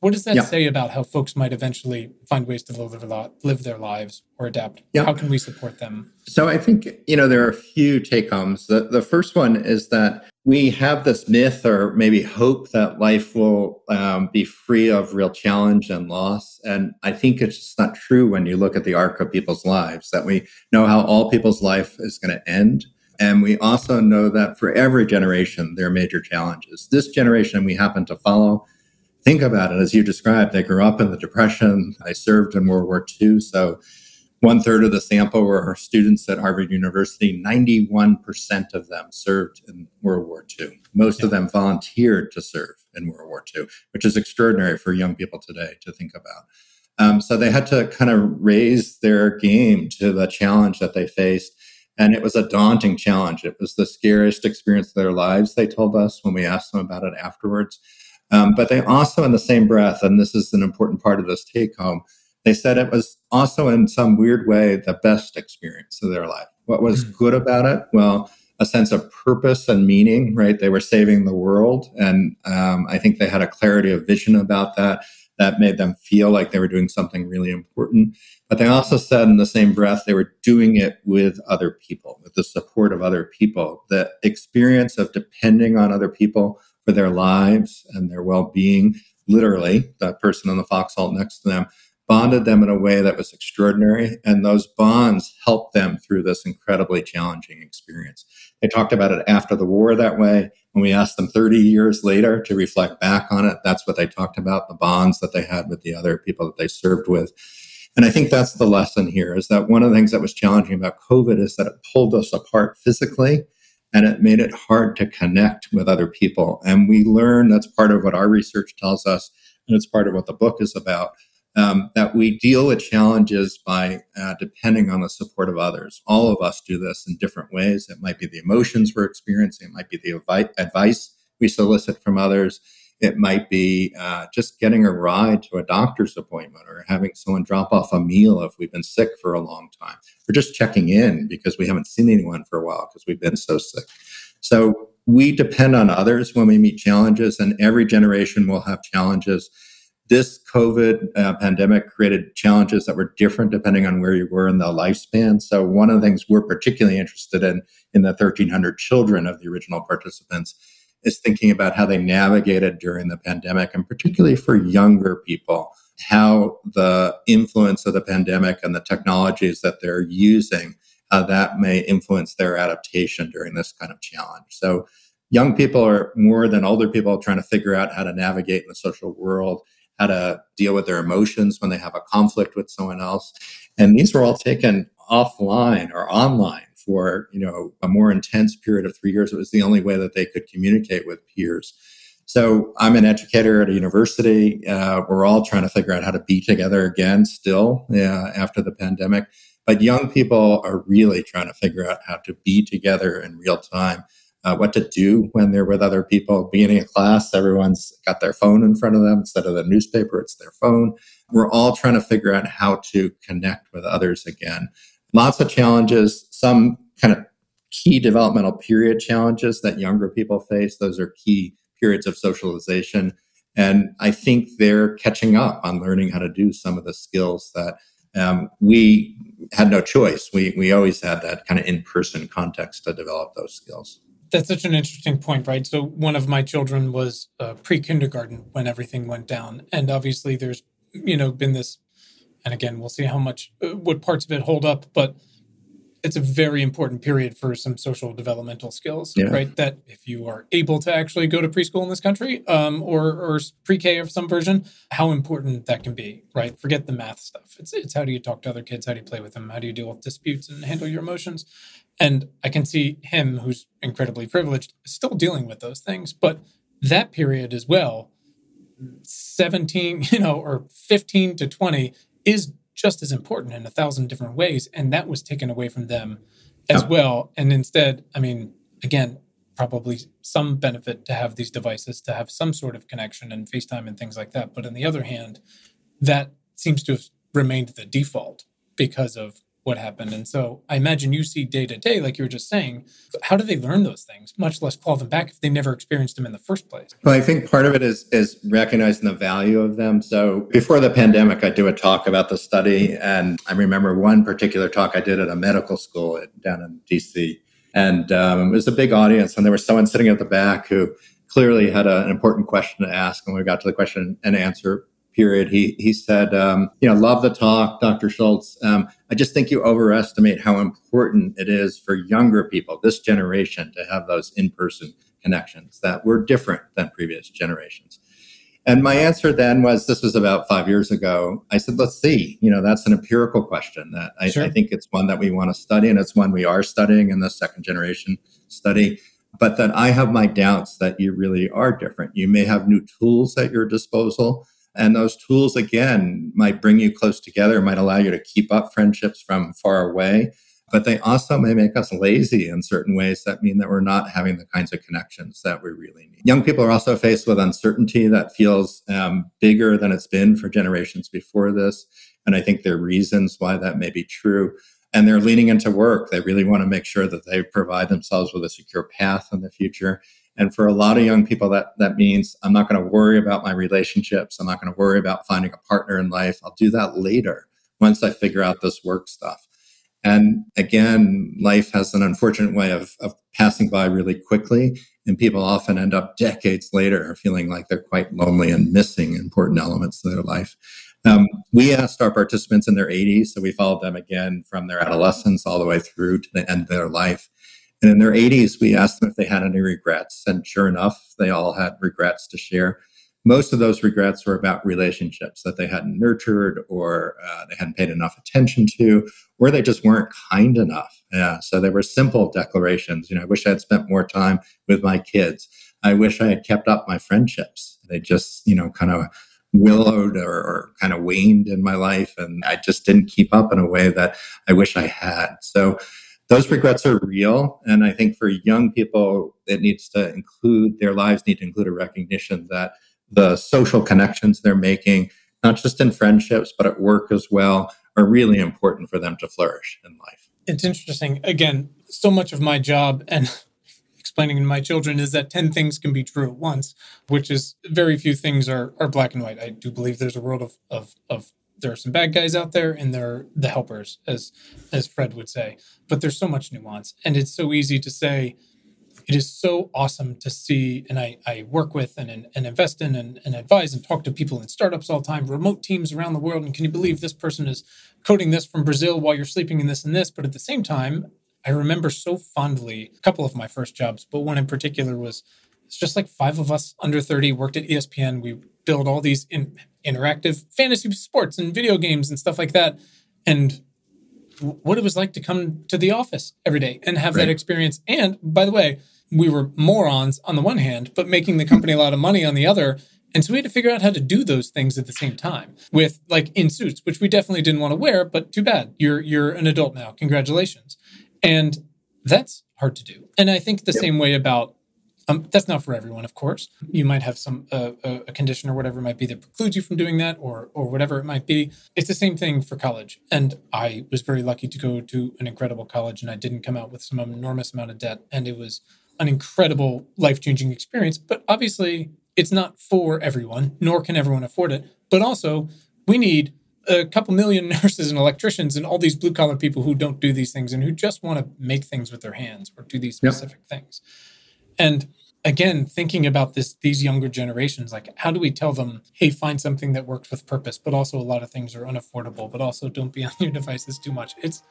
What does that yeah. say about how folks might eventually find ways to live their, live their lives or adapt? Yeah. How can we support them? So I think, you know, there are a few take homes. The, the first one is that we have this myth or maybe hope that life will um, be free of real challenge and loss. And I think it's just not true when you look at the arc of people's lives, that we know how all people's life is going to end. And we also know that for every generation, there are major challenges. This generation we happen to follow think about it as you described. They grew up in the Depression. They served in World War II. So one third of the sample were students at Harvard University. 91% of them served in World War II. Most yeah. of them volunteered to serve in World War II, which is extraordinary for young people today to think about. Um, so they had to kind of raise their game to the challenge that they faced. And it was a daunting challenge. It was the scariest experience of their lives, they told us when we asked them about it afterwards. Um, but they also, in the same breath, and this is an important part of this take home, they said it was also, in some weird way, the best experience of their life. What was mm. good about it? Well, a sense of purpose and meaning, right? They were saving the world. And um, I think they had a clarity of vision about that that made them feel like they were doing something really important. But they also said in the same breath, they were doing it with other people, with the support of other people. The experience of depending on other people for their lives and their well being, literally, that person on the foxhole next to them, bonded them in a way that was extraordinary. And those bonds helped them through this incredibly challenging experience. They talked about it after the war that way. When we asked them 30 years later to reflect back on it, that's what they talked about the bonds that they had with the other people that they served with. And I think that's the lesson here is that one of the things that was challenging about COVID is that it pulled us apart physically and it made it hard to connect with other people. And we learn that's part of what our research tells us, and it's part of what the book is about. Um, that we deal with challenges by uh, depending on the support of others. All of us do this in different ways. It might be the emotions we're experiencing, it might be the advice we solicit from others, it might be uh, just getting a ride to a doctor's appointment or having someone drop off a meal if we've been sick for a long time, or just checking in because we haven't seen anyone for a while because we've been so sick. So we depend on others when we meet challenges, and every generation will have challenges. This COVID uh, pandemic created challenges that were different depending on where you were in the lifespan. So, one of the things we're particularly interested in in the 1,300 children of the original participants is thinking about how they navigated during the pandemic, and particularly for younger people, how the influence of the pandemic and the technologies that they're using, uh, that may influence their adaptation during this kind of challenge. So young people are more than older people trying to figure out how to navigate in the social world, how to deal with their emotions when they have a conflict with someone else. And these were all taken offline or online for you know a more intense period of three years. It was the only way that they could communicate with peers. So I'm an educator at a university. Uh, we're all trying to figure out how to be together again, still uh, after the pandemic. But young people are really trying to figure out how to be together in real time uh, what to do when they're with other people. Beginning of class, everyone's got their phone in front of them instead of the newspaper, it's their phone. We're all trying to figure out how to connect with others again. Lots of challenges, some kind of key developmental period challenges that younger people face. Those are key periods of socialization. And I think they're catching up on learning how to do some of the skills that um, we had no choice. We, we always had that kind of in person context to develop those skills that's such an interesting point, right? So one of my children was uh, pre-kindergarten when everything went down, and obviously there's you know been this, and again we'll see how much uh, what parts of it hold up, but it's a very important period for some social developmental skills, yeah. right? That if you are able to actually go to preschool in this country, um, or or pre-K of some version, how important that can be, right? Forget the math stuff. It's it's how do you talk to other kids? How do you play with them? How do you deal with disputes and handle your emotions? And I can see him, who's incredibly privileged, still dealing with those things. But that period as well, 17, *laughs* you know, or 15 to 20 is just as important in a thousand different ways. And that was taken away from them as yeah. well. And instead, I mean, again, probably some benefit to have these devices, to have some sort of connection and FaceTime and things like that. But on the other hand, that seems to have remained the default because of what happened. And so I imagine you see day to day, like you were just saying, how do they learn those things, much less call them back if they never experienced them in the first place? Well, I think part of it is is recognizing the value of them. So before the pandemic, I do a talk about the study. And I remember one particular talk I did at a medical school down in DC. And um, it was a big audience, and there was someone sitting at the back who clearly had a, an important question to ask. And we got to the question and answer period, he he said, um, you know, love the talk, Dr. Schulz. Um, I just think you overestimate how important it is for younger people, this generation, to have those in-person connections that were different than previous generations. And my answer then was, this was about five years ago. I said, let's see. You know, that's an empirical question that I, sure. I think it's one that we want to study, and it's one we are studying in the second generation study but that I have my doubts that you really are different. You may have new tools at your disposal, and those tools, again, might bring you close together, might allow you to keep up friendships from far away. But they also may make us lazy in certain ways that mean that we're not having the kinds of connections that we really need. Young people are also faced with uncertainty that feels um, bigger than it's been for generations before this. And I think there are reasons why that may be true. And they're leaning into work. They really want to make sure that they provide themselves with a secure path in the future. And for a lot of young people, that, that means I'm not going to worry about my relationships. I'm not going to worry about finding a partner in life. I'll do that later once I figure out this work stuff. And again, life has an unfortunate way of, of passing by really quickly. And people often end up decades later feeling like they're quite lonely and missing important elements of their life. Um, we asked our participants in their 80s, so we followed them again from their adolescence all the way through to the end of their life. And in their 80s, we asked them if they had any regrets. And sure enough, they all had regrets to share. Most of those regrets were about relationships that they hadn't nurtured or uh, they hadn't paid enough attention to, or they just weren't kind enough. Yeah, so they were simple declarations. You know, I wish I had spent more time with my kids. I wish I had kept up my friendships. They just, you know, kind of willowed or, or, kind of waned in my life. And I just didn't keep up in a way that I wish I had. So those regrets are real. And I think for young people, it needs to include their lives need to include a recognition that the social connections they're making, not just in friendships, but at work as well, are really important for them to flourish in life. It's interesting. Again, so much of my job and *laughs* explaining to my children is that 10 things can be true at once, which is very few things are, are black and white. I do believe there's a world of, of, of there are some bad guys out there and there are the helpers as as fred would say but there's so much nuance and it's so easy to say it is so awesome to see, and I, I work with and, and invest in and, and advise and talk to people in startups all the time, remote teams around the world. And can you believe this person is coding this from Brazil while you're sleeping in this and this? But at the same time, I remember so fondly a couple of my first jobs, but one in particular was it's just like five of us under 30 worked at ESPN. We build all these in, interactive fantasy sports and video games and stuff like that. And what it was like to come to the office every day and have right. that experience. And by the way, we were morons on the one hand, but making the company a lot of money on the other. And so we had to figure out how to do those things at the same time with like in suits, which we definitely didn't want to wear, but too bad. You're you're an adult now. Congratulations. And that's hard to do. And I think the yep. same way about um, that's not for everyone, of course. You might have some uh, a condition or whatever it might be that precludes you from doing that, or or whatever it might be. It's the same thing for college. And I was very lucky to go to an incredible college, and I didn't come out with some enormous amount of debt, and it was an incredible life changing experience. But obviously, it's not for everyone, nor can everyone afford it. But also, we need a couple million *laughs* nurses and electricians and all these blue collar people who don't do these things and who just want to make things with their hands or do these specific yep. things. And again, thinking about this these younger generations, like how do we tell them, hey, find something that works with purpose, but also a lot of things are unaffordable, but also don't be *laughs* on your devices too much. It's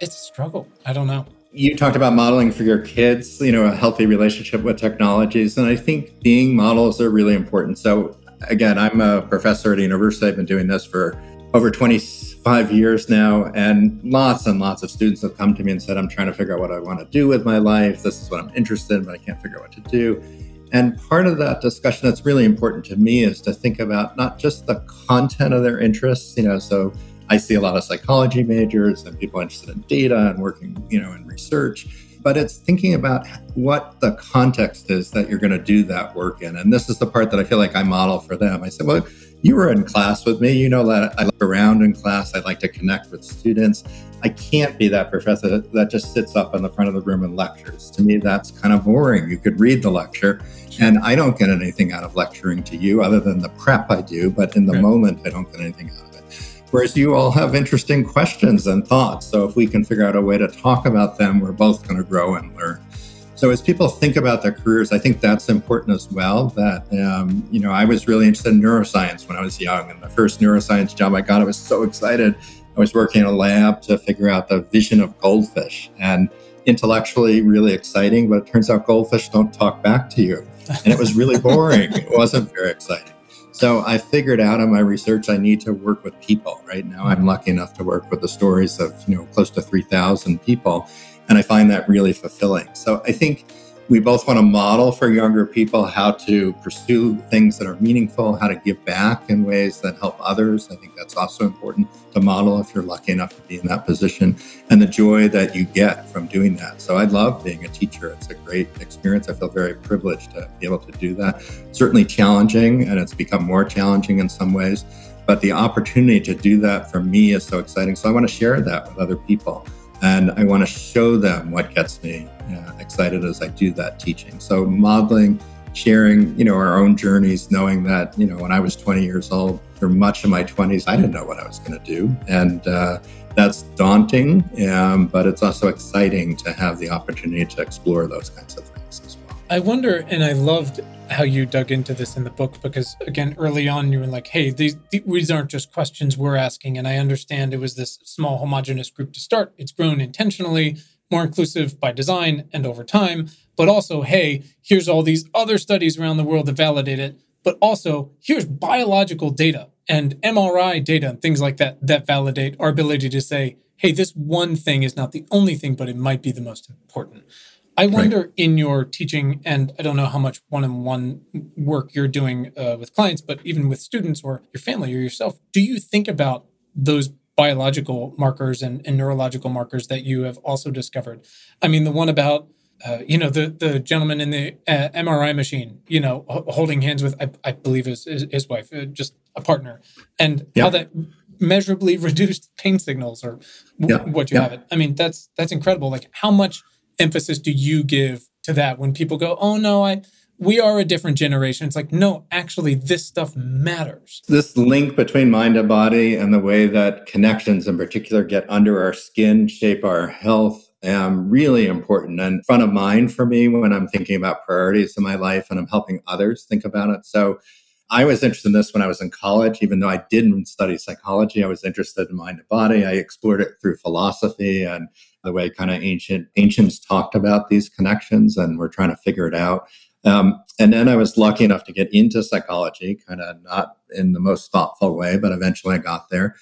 it's a struggle. I don't know. You talked about modeling for your kids, you know, a healthy relationship with technologies. And I think being models are really important. So again, I'm a professor at a university. I've been doing this for over 25 years now, and lots and lots of students have come to me and said, I'm trying to figure out what I want to do with my life. This is what I'm interested in, but I can't figure out what to do. And part of that discussion that's really important to me is to think about not just the content of their interests, you know, so I see a lot of psychology majors and people interested in data and working, you know, in research, but it's thinking about what the context is that you're going to do that work in. And this is the part that I feel like I model for them. I said, well, you were in class with me. You know that I look around in class. I like to connect with students. I can't be that professor that just sits up in the front of the room and lectures. To me, that's kind of boring. You could read the lecture, and I don't get anything out of lecturing to you other than the prep I do. But in the right. moment, I don't get anything out of it. Whereas you all have interesting questions and thoughts. So if we can figure out a way to talk about them, we're both going to grow and learn. So as people think about their careers, I think that's important as well. That um, you know, I was really interested in neuroscience when I was young, and the first neuroscience job I got, I was so excited. I was working in a lab to figure out the vision of goldfish, and intellectually really exciting. But it turns out goldfish don't talk back to you, and it was really boring. it wasn't very exciting. So I figured out in my research I need to work with people. Right now, I'm lucky enough to work with the stories of you know close to three thousand people and I find that really fulfilling. So I think we both want to model for younger people how to pursue things that are meaningful, how to give back in ways that help others. I think that's also important to model if you're lucky enough to be in that position and the joy that you get from doing that. So I love being a teacher. It's a great experience. I feel very privileged to be able to do that. Certainly challenging, and it's become more challenging in some ways. But the opportunity to do that for me is so exciting. So I want to share that with other people and I want to show them what gets me uh, excited as I do that teaching. So modeling, sharing, you know, our own journeys, knowing that, you know, when I was 20 years old, for much of my 20s, I didn't know what I was going to do, and uh, that's daunting, um, but it's also exciting to have the opportunity to explore those kinds of things. I wonder, and I loved how you dug into this in the book because again early on you were like hey these these aren't just questions we're asking and i understand it was this small homogenous group to start. It's grown intentionally more inclusive by design and over time but also hey here's all these other studies around the world that validate it but also here's biological data and mri data and things like that that validate our ability to say hey this one thing is not the only thing but it might be the most important I wonder right. in your teaching, and I don't know how much one on one work you're doing uh, with clients, but even with students or your family or yourself, do you think about those biological markers and, and neurological markers that you have also discovered? I mean, the one about uh, you know the the gentleman in the uh, MRI machine, you know, h- holding hands with I, I believe his his, his wife, uh, just a partner, and how that measurably *laughs* reduced pain signals or w- what you have it. I mean, that's that's incredible. Like how much emphasis do you give to that when people go, "Oh no, I we are a different generation." It's like, "No, actually this stuff matters." This link between mind and body and the way that connections in particular get under our skin, shape our health, um, really important and front of mind for me when I'm thinking about priorities in my life and I'm helping others think about it. So I was interested in this when I was in college, even though I didn't study psychology. I was interested in mind and body. I explored it through philosophy and the way kind of ancient ancients talked about these connections, and we're trying to figure it out. Um, and then I was lucky enough to get into psychology, kind of not in the most thoughtful way, but eventually I got there.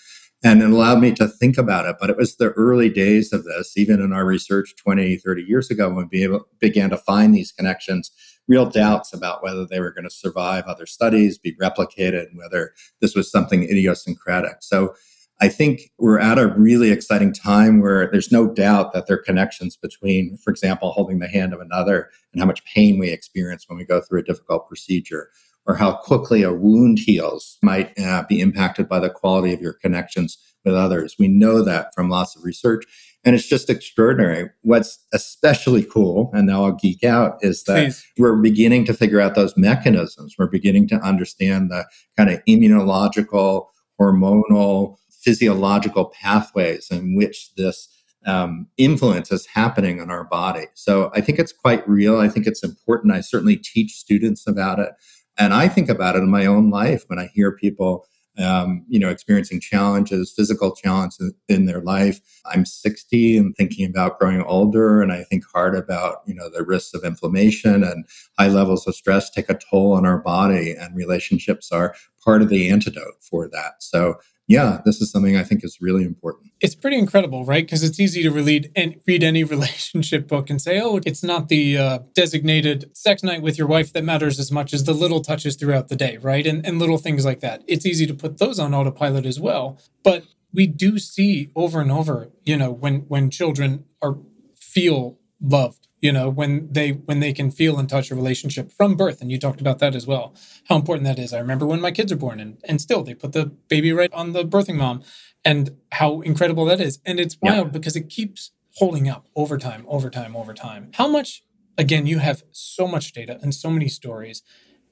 And it allowed me to think about it. But it was the early days of this, even in our research 20, 30 years ago, when we began to find these connections, real doubts about whether they were going to survive other studies, be replicated, and whether this was something idiosyncratic. So I think we're at a really exciting time where there's no doubt that there are connections between, for example, holding the hand of another and how much pain we experience when we go through a difficult procedure, or how quickly a wound heals might uh, be impacted by the quality of your connections with others. We know that from lots of research. And it's just extraordinary. What's especially cool, and now I'll geek out, is that Please. we're beginning to figure out those mechanisms. We're beginning to understand the kind of immunological, hormonal, physiological pathways in which this um, influence is happening in our body. So I think it's quite real. I think it's important. I certainly teach students about it. And I think about it in my own life when I hear people, um, you know, experiencing challenges, physical challenges in their life. I'm 60 and thinking about growing older, and I think hard about, you know, the risks of inflammation and high levels of stress take a toll on our body, and relationships are part of the antidote for that. So yeah, this is something I think is really important. It's pretty incredible, right? Because it's easy to read and read any *laughs* relationship book and say, "Oh, it's not the uh, designated sex night with your wife that matters as much as the little touches throughout the day, right?" And and little things like that. It's easy to put those on autopilot as well. But we do see over and over, you know, when when children are feel loved you know when they when they can feel and touch a relationship from birth and you talked about that as well how important that is. I remember when my kids are born and and still they put the baby right on the birthing mom and how incredible that is. And it's wild yeah. because it keeps holding up over time over time over time. How much again you have so much data and so many stories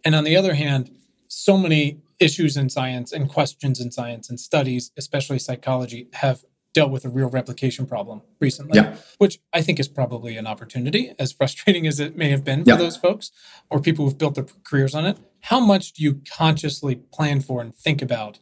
and on the other hand so many issues in science and questions in science and studies especially psychology have dealt with a real replication problem recently, yeah. which I think is probably an opportunity, as frustrating as it may have been for yeah. those folks or people who've built their careers on it. How much do you consciously plan for and think about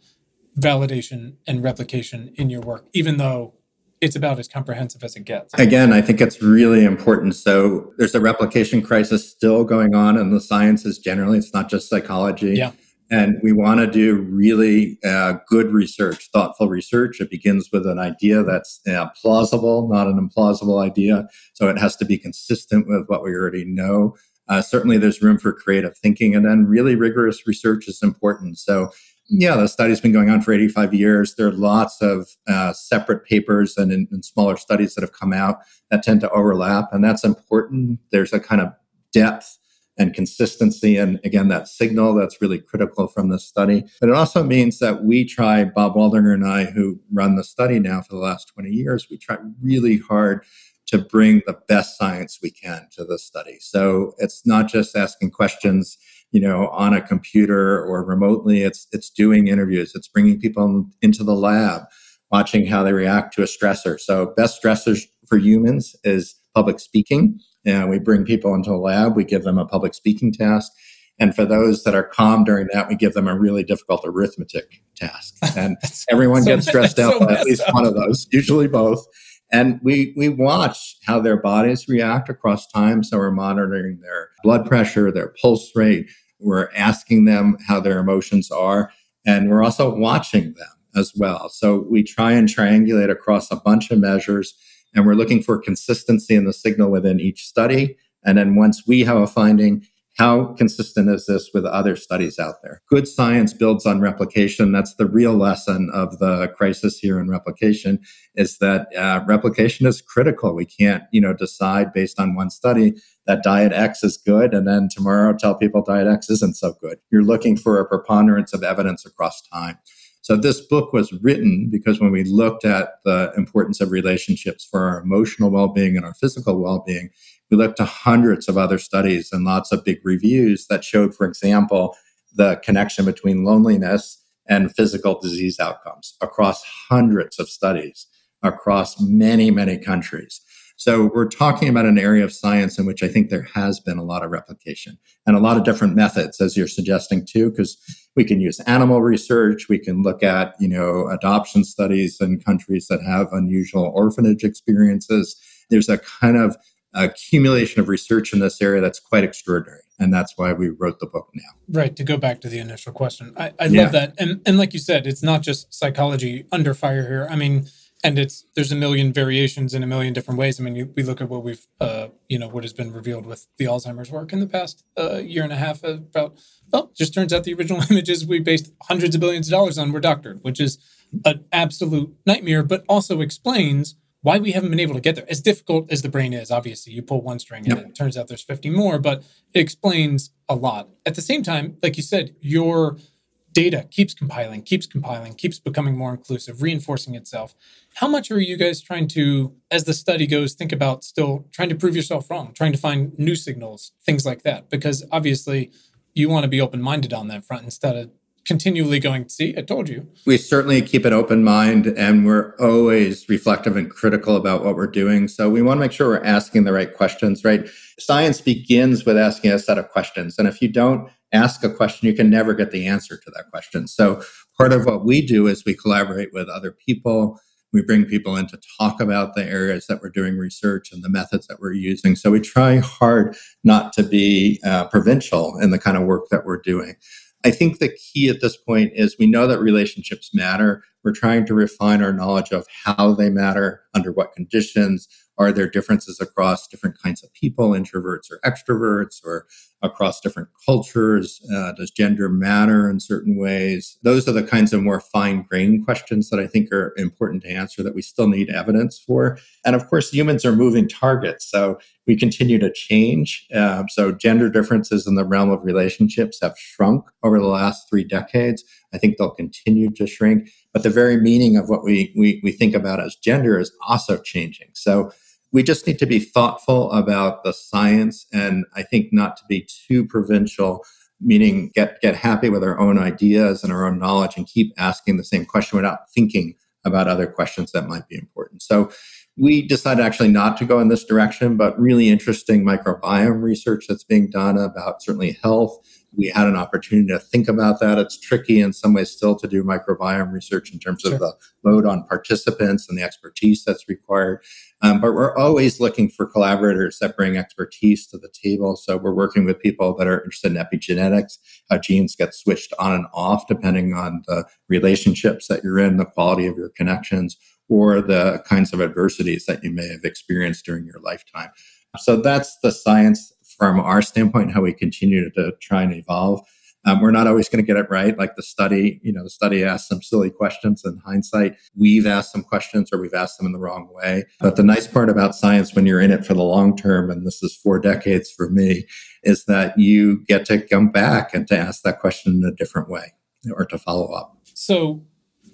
validation and replication in your work, even though it's about as comprehensive as it gets. Again, I think it's really important. So there's a replication crisis still going on in the sciences generally. It's not just psychology. Yeah. And we want to do really uh, good research, thoughtful research. It begins with an idea that's uh, plausible, not an implausible idea. So it has to be consistent with what we already know. Uh, certainly, there's room for creative thinking, and then really rigorous research is important. So, yeah, the study's been going on for 85 years. There are lots of uh, separate papers and, and smaller studies that have come out that tend to overlap, and that's important. There's a kind of depth and consistency. And again, that signal that's really critical from this study. But it also means that we try, Bob Waldinger and I, who run the study now for the last 20 years, we try really hard to bring the best science we can to the study. So it's not just asking questions, you know, on a computer or remotely. It's it's doing interviews. It's bringing people into the lab, watching how they react to a stressor. So best stressors for humans is public speaking and we bring people into a lab, we give them a public speaking task. And for those that are calm during that, we give them a really difficult arithmetic task. *laughs* And everyone so, gets stressed out so by at least up. one of those, usually both. And we we watch how their bodies react across time. So we're monitoring their blood pressure, their pulse rate. We're asking them how their emotions are. And we're also watching them as well. So we try and triangulate across a bunch of measures and we're looking for consistency in the signal within each study. And then once we have a finding, how consistent is this with other studies out there? Good science builds on replication. That's the real lesson of the crisis here in replication is that uh, replication is critical. We can't, you know, decide based on one study that diet X is good and then tomorrow tell people diet X isn't so good. You're looking for a preponderance of evidence across time. So this book was written because when we looked at the importance of relationships for our emotional well-being and our physical well-being, we looked to hundreds of other studies and lots of big reviews that showed, for example, the connection between loneliness and physical disease outcomes across hundreds of studies across many, many countries. So we're talking about an area of science in which I think there has been a lot of replication and a lot of different methods, as you're suggesting too, because we can use animal research, we can look at, you know, adoption studies in countries that have unusual orphanage experiences. There's a kind of accumulation of research in this area that's quite extraordinary. And that's why we wrote the book now. Right. To go back to the initial question, I, I yeah. love that. And, and like you said, it's not just psychology under fire here. I mean, and it's there's a million variations in a million different ways. I mean, you, we look at what we've, uh, you know, what has been revealed with the Alzheimer's work in the past uh, year and a half about. Well, just turns out the original *laughs* images we based hundreds of billions of dollars on were doctored, which is an absolute nightmare, but also explains why we haven't been able to get there. As difficult as the brain is, obviously, you pull one string and yep. it turns out there's 50 more, but it explains a lot. At the same time, like you said, your data keeps compiling, keeps compiling, keeps becoming more inclusive, reinforcing itself. How much are you guys trying to, as the study goes, think about still trying to prove yourself wrong, trying to find new signals, things like that? Because obviously, you want to be open minded on that front instead of continually going, see, I told you. We certainly keep an open mind and we're always reflective and critical about what we're doing. So we want to make sure we're asking the right questions, right? Science begins with asking a set of questions. And if you don't ask a question, you can never get the answer to that question. So part of what we do is we collaborate with other people. We bring people in to talk about the areas that we're doing research and the methods that we're using. So we try hard not to be uh, provincial in the kind of work that we're doing. I think the key at this point is we know that relationships matter. We're trying to refine our knowledge of how they matter, under what conditions, are there differences across different kinds of people, introverts or extroverts, or across different cultures? Uh, does gender matter in certain ways? Those are the kinds of more fine grained questions that I think are important to answer that we still need evidence for. And of course, humans are moving targets. So we continue to change. Uh, so gender differences in the realm of relationships have shrunk over the last three decades. I think they'll continue to shrink. But the very meaning of what we, we, we think about as gender is also changing. So we just need to be thoughtful about the science and I think not to be too provincial, meaning get, get happy with our own ideas and our own knowledge and keep asking the same question without thinking about other questions that might be important. So we decided actually not to go in this direction, but really interesting microbiome research that's being done about certainly health we had an opportunity to think about that. It's tricky in some ways still to do microbiome research in terms sure. of the load on participants and the expertise that's required. Um, but we're always looking for collaborators that bring expertise to the table. So we're working with people that are interested in epigenetics, how genes get switched on and off depending on the relationships that you're in, the quality of your connections, or the kinds of adversities that you may have experienced during your lifetime. So that's the science from our standpoint, how we continue to try and evolve. Um, we're not always going to get it right. Like the study, you know, the study asked some silly questions in hindsight. We've asked some questions or we've asked them in the wrong way. But the nice part about science when you're in it for the long term, and this is four decades for me, is that you get to come back and to ask that question in a different way or to follow up. So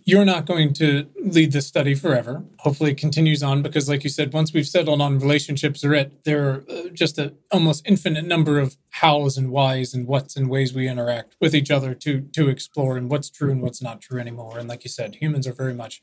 you're not going to lead this study forever. Hopefully, it continues on because, like you said, once we've settled on relationships or it, there are uh, just an almost infinite number of hows and whys and what's and ways we interact with each other to to explore and what's true and what's not true anymore. And like you said, humans are very much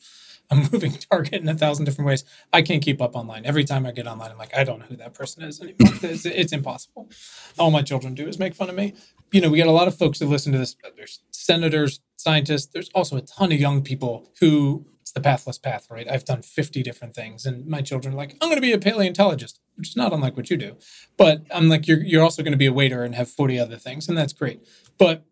a *laughs* moving target in a thousand different ways. I can't keep up online. Every time I get online, I'm like, I don't know who that person is anymore. *laughs* it's, it's impossible. All my children do is make fun of me. You know, we got a lot of folks that listen to this. There's senators, scientists. There's also a ton of young people who it's the pathless path, right? I've done 50 different things, and my children are like, I'm going to be a paleontologist, which is not unlike what you do. But I'm like, you're you're also going to be a waiter and have 40 other things, and that's great. But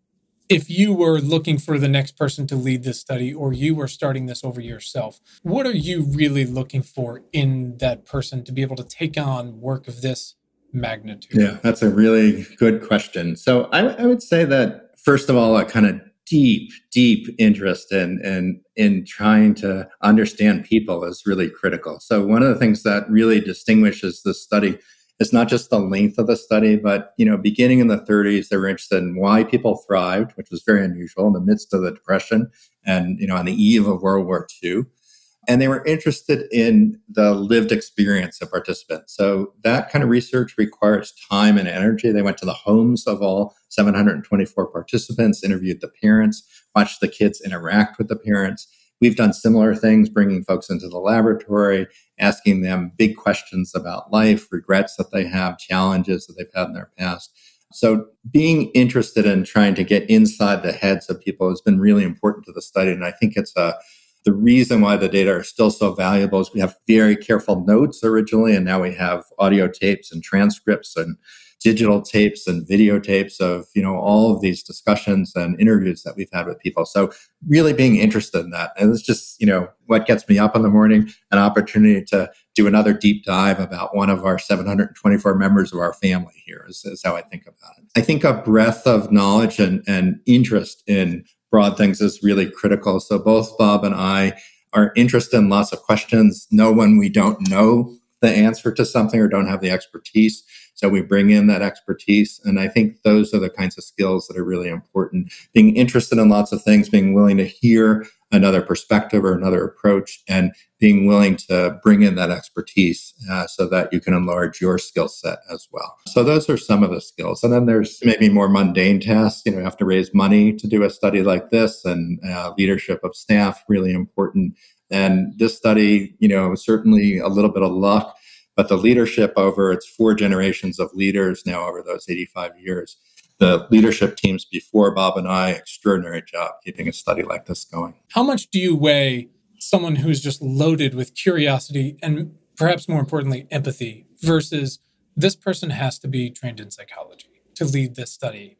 if you were looking for the next person to lead this study or you were starting this over yourself, what are you really looking for in that person to be able to take on work of this magnitude? Yeah, that's a really good question. So I, I would say that, first of all, a kind of deep, deep interest in, in in trying to understand people is really critical. So one of the things that really distinguishes this study is not just the length of the study, but you know, beginning in the 30s, they were interested in why people thrived, which was very unusual in the midst of the depression and you know on the eve of World War II and they were interested in the lived experience of participants. So that kind of research requires time and energy. They went to the homes of all 724 participants, interviewed the parents, watched the kids interact with the parents, we've done similar things, bringing folks into the laboratory, asking them big questions about life, regrets that they have, challenges that they've had in their past. So, being interested in trying to get inside the heads of people has been really important to the study. And I think it's a the reason why the data are still so valuable is we have very careful notes originally, and now we have audio tapes and transcripts and digital tapes and videotapes of you know all of these discussions and interviews that we've had with people. So really being interested in that. And it's just you know what gets me up in the morning an opportunity to do another deep dive about one of our 724 members of our family here is, is how i think about it. I think a breadth of knowledge and, and interest in broad things is really critical so both bob and i are interested in lots of questions know when we don't know the answer to something or don't have the expertise so we bring in that expertise. And I think those are the kinds of skills that are really important. Being interested in lots of things, being willing to hear another perspective or another approach, and being willing to bring in that expertise uh, so that you can enlarge your skill set as well. So those are some of the skills. And then there's maybe more mundane tasks. You know, you have to raise money to do a study like this, and uh, leadership of staff really important. And this study, you know, certainly a little bit of luck but the leadership over its four generations of leaders now over those 85 years, the leadership teams before Bob and I, extraordinary job keeping a study like this going. How much do you weigh someone who's just loaded with curiosity and perhaps more importantly, empathy versus this person has to be trained in psychology to lead this study?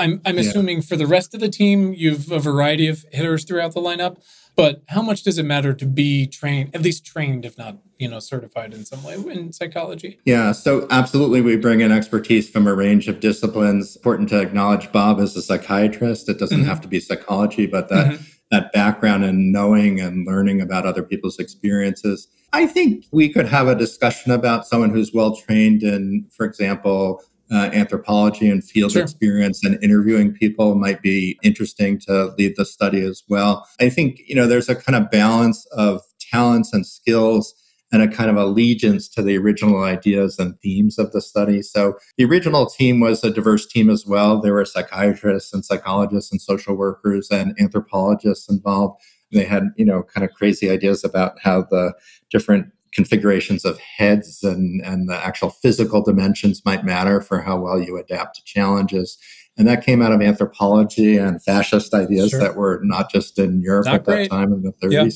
I'm, I'm assuming yeah. for the rest of the team, you've a variety of hitters throughout the lineup. But how much does it matter to be trained, at least trained, if not, you know, certified in some way in psychology? Yeah, so absolutely, we bring in expertise from a range of disciplines. Important to acknowledge Bob as a psychiatrist. It doesn't mm-hmm. have to be psychology, but that mm-hmm. that background and knowing and learning about other people's experiences. I think we could have a discussion about someone who's well trained in, for example, uh, anthropology and field sure. experience and interviewing people might be interesting to lead the study as well. I think, you know, there's a kind of balance of talents and skills and a kind of allegiance to the original ideas and themes of the study. So the original team was a diverse team as well. There were psychiatrists and psychologists and social workers and anthropologists involved. They had, you know, kind of crazy ideas about how the different configurations of heads and, and the actual physical dimensions might matter for how well you adapt to challenges. And that came out of anthropology and fascist ideas sure. that were not just in Europe not at great. that time in the 30s. Yep.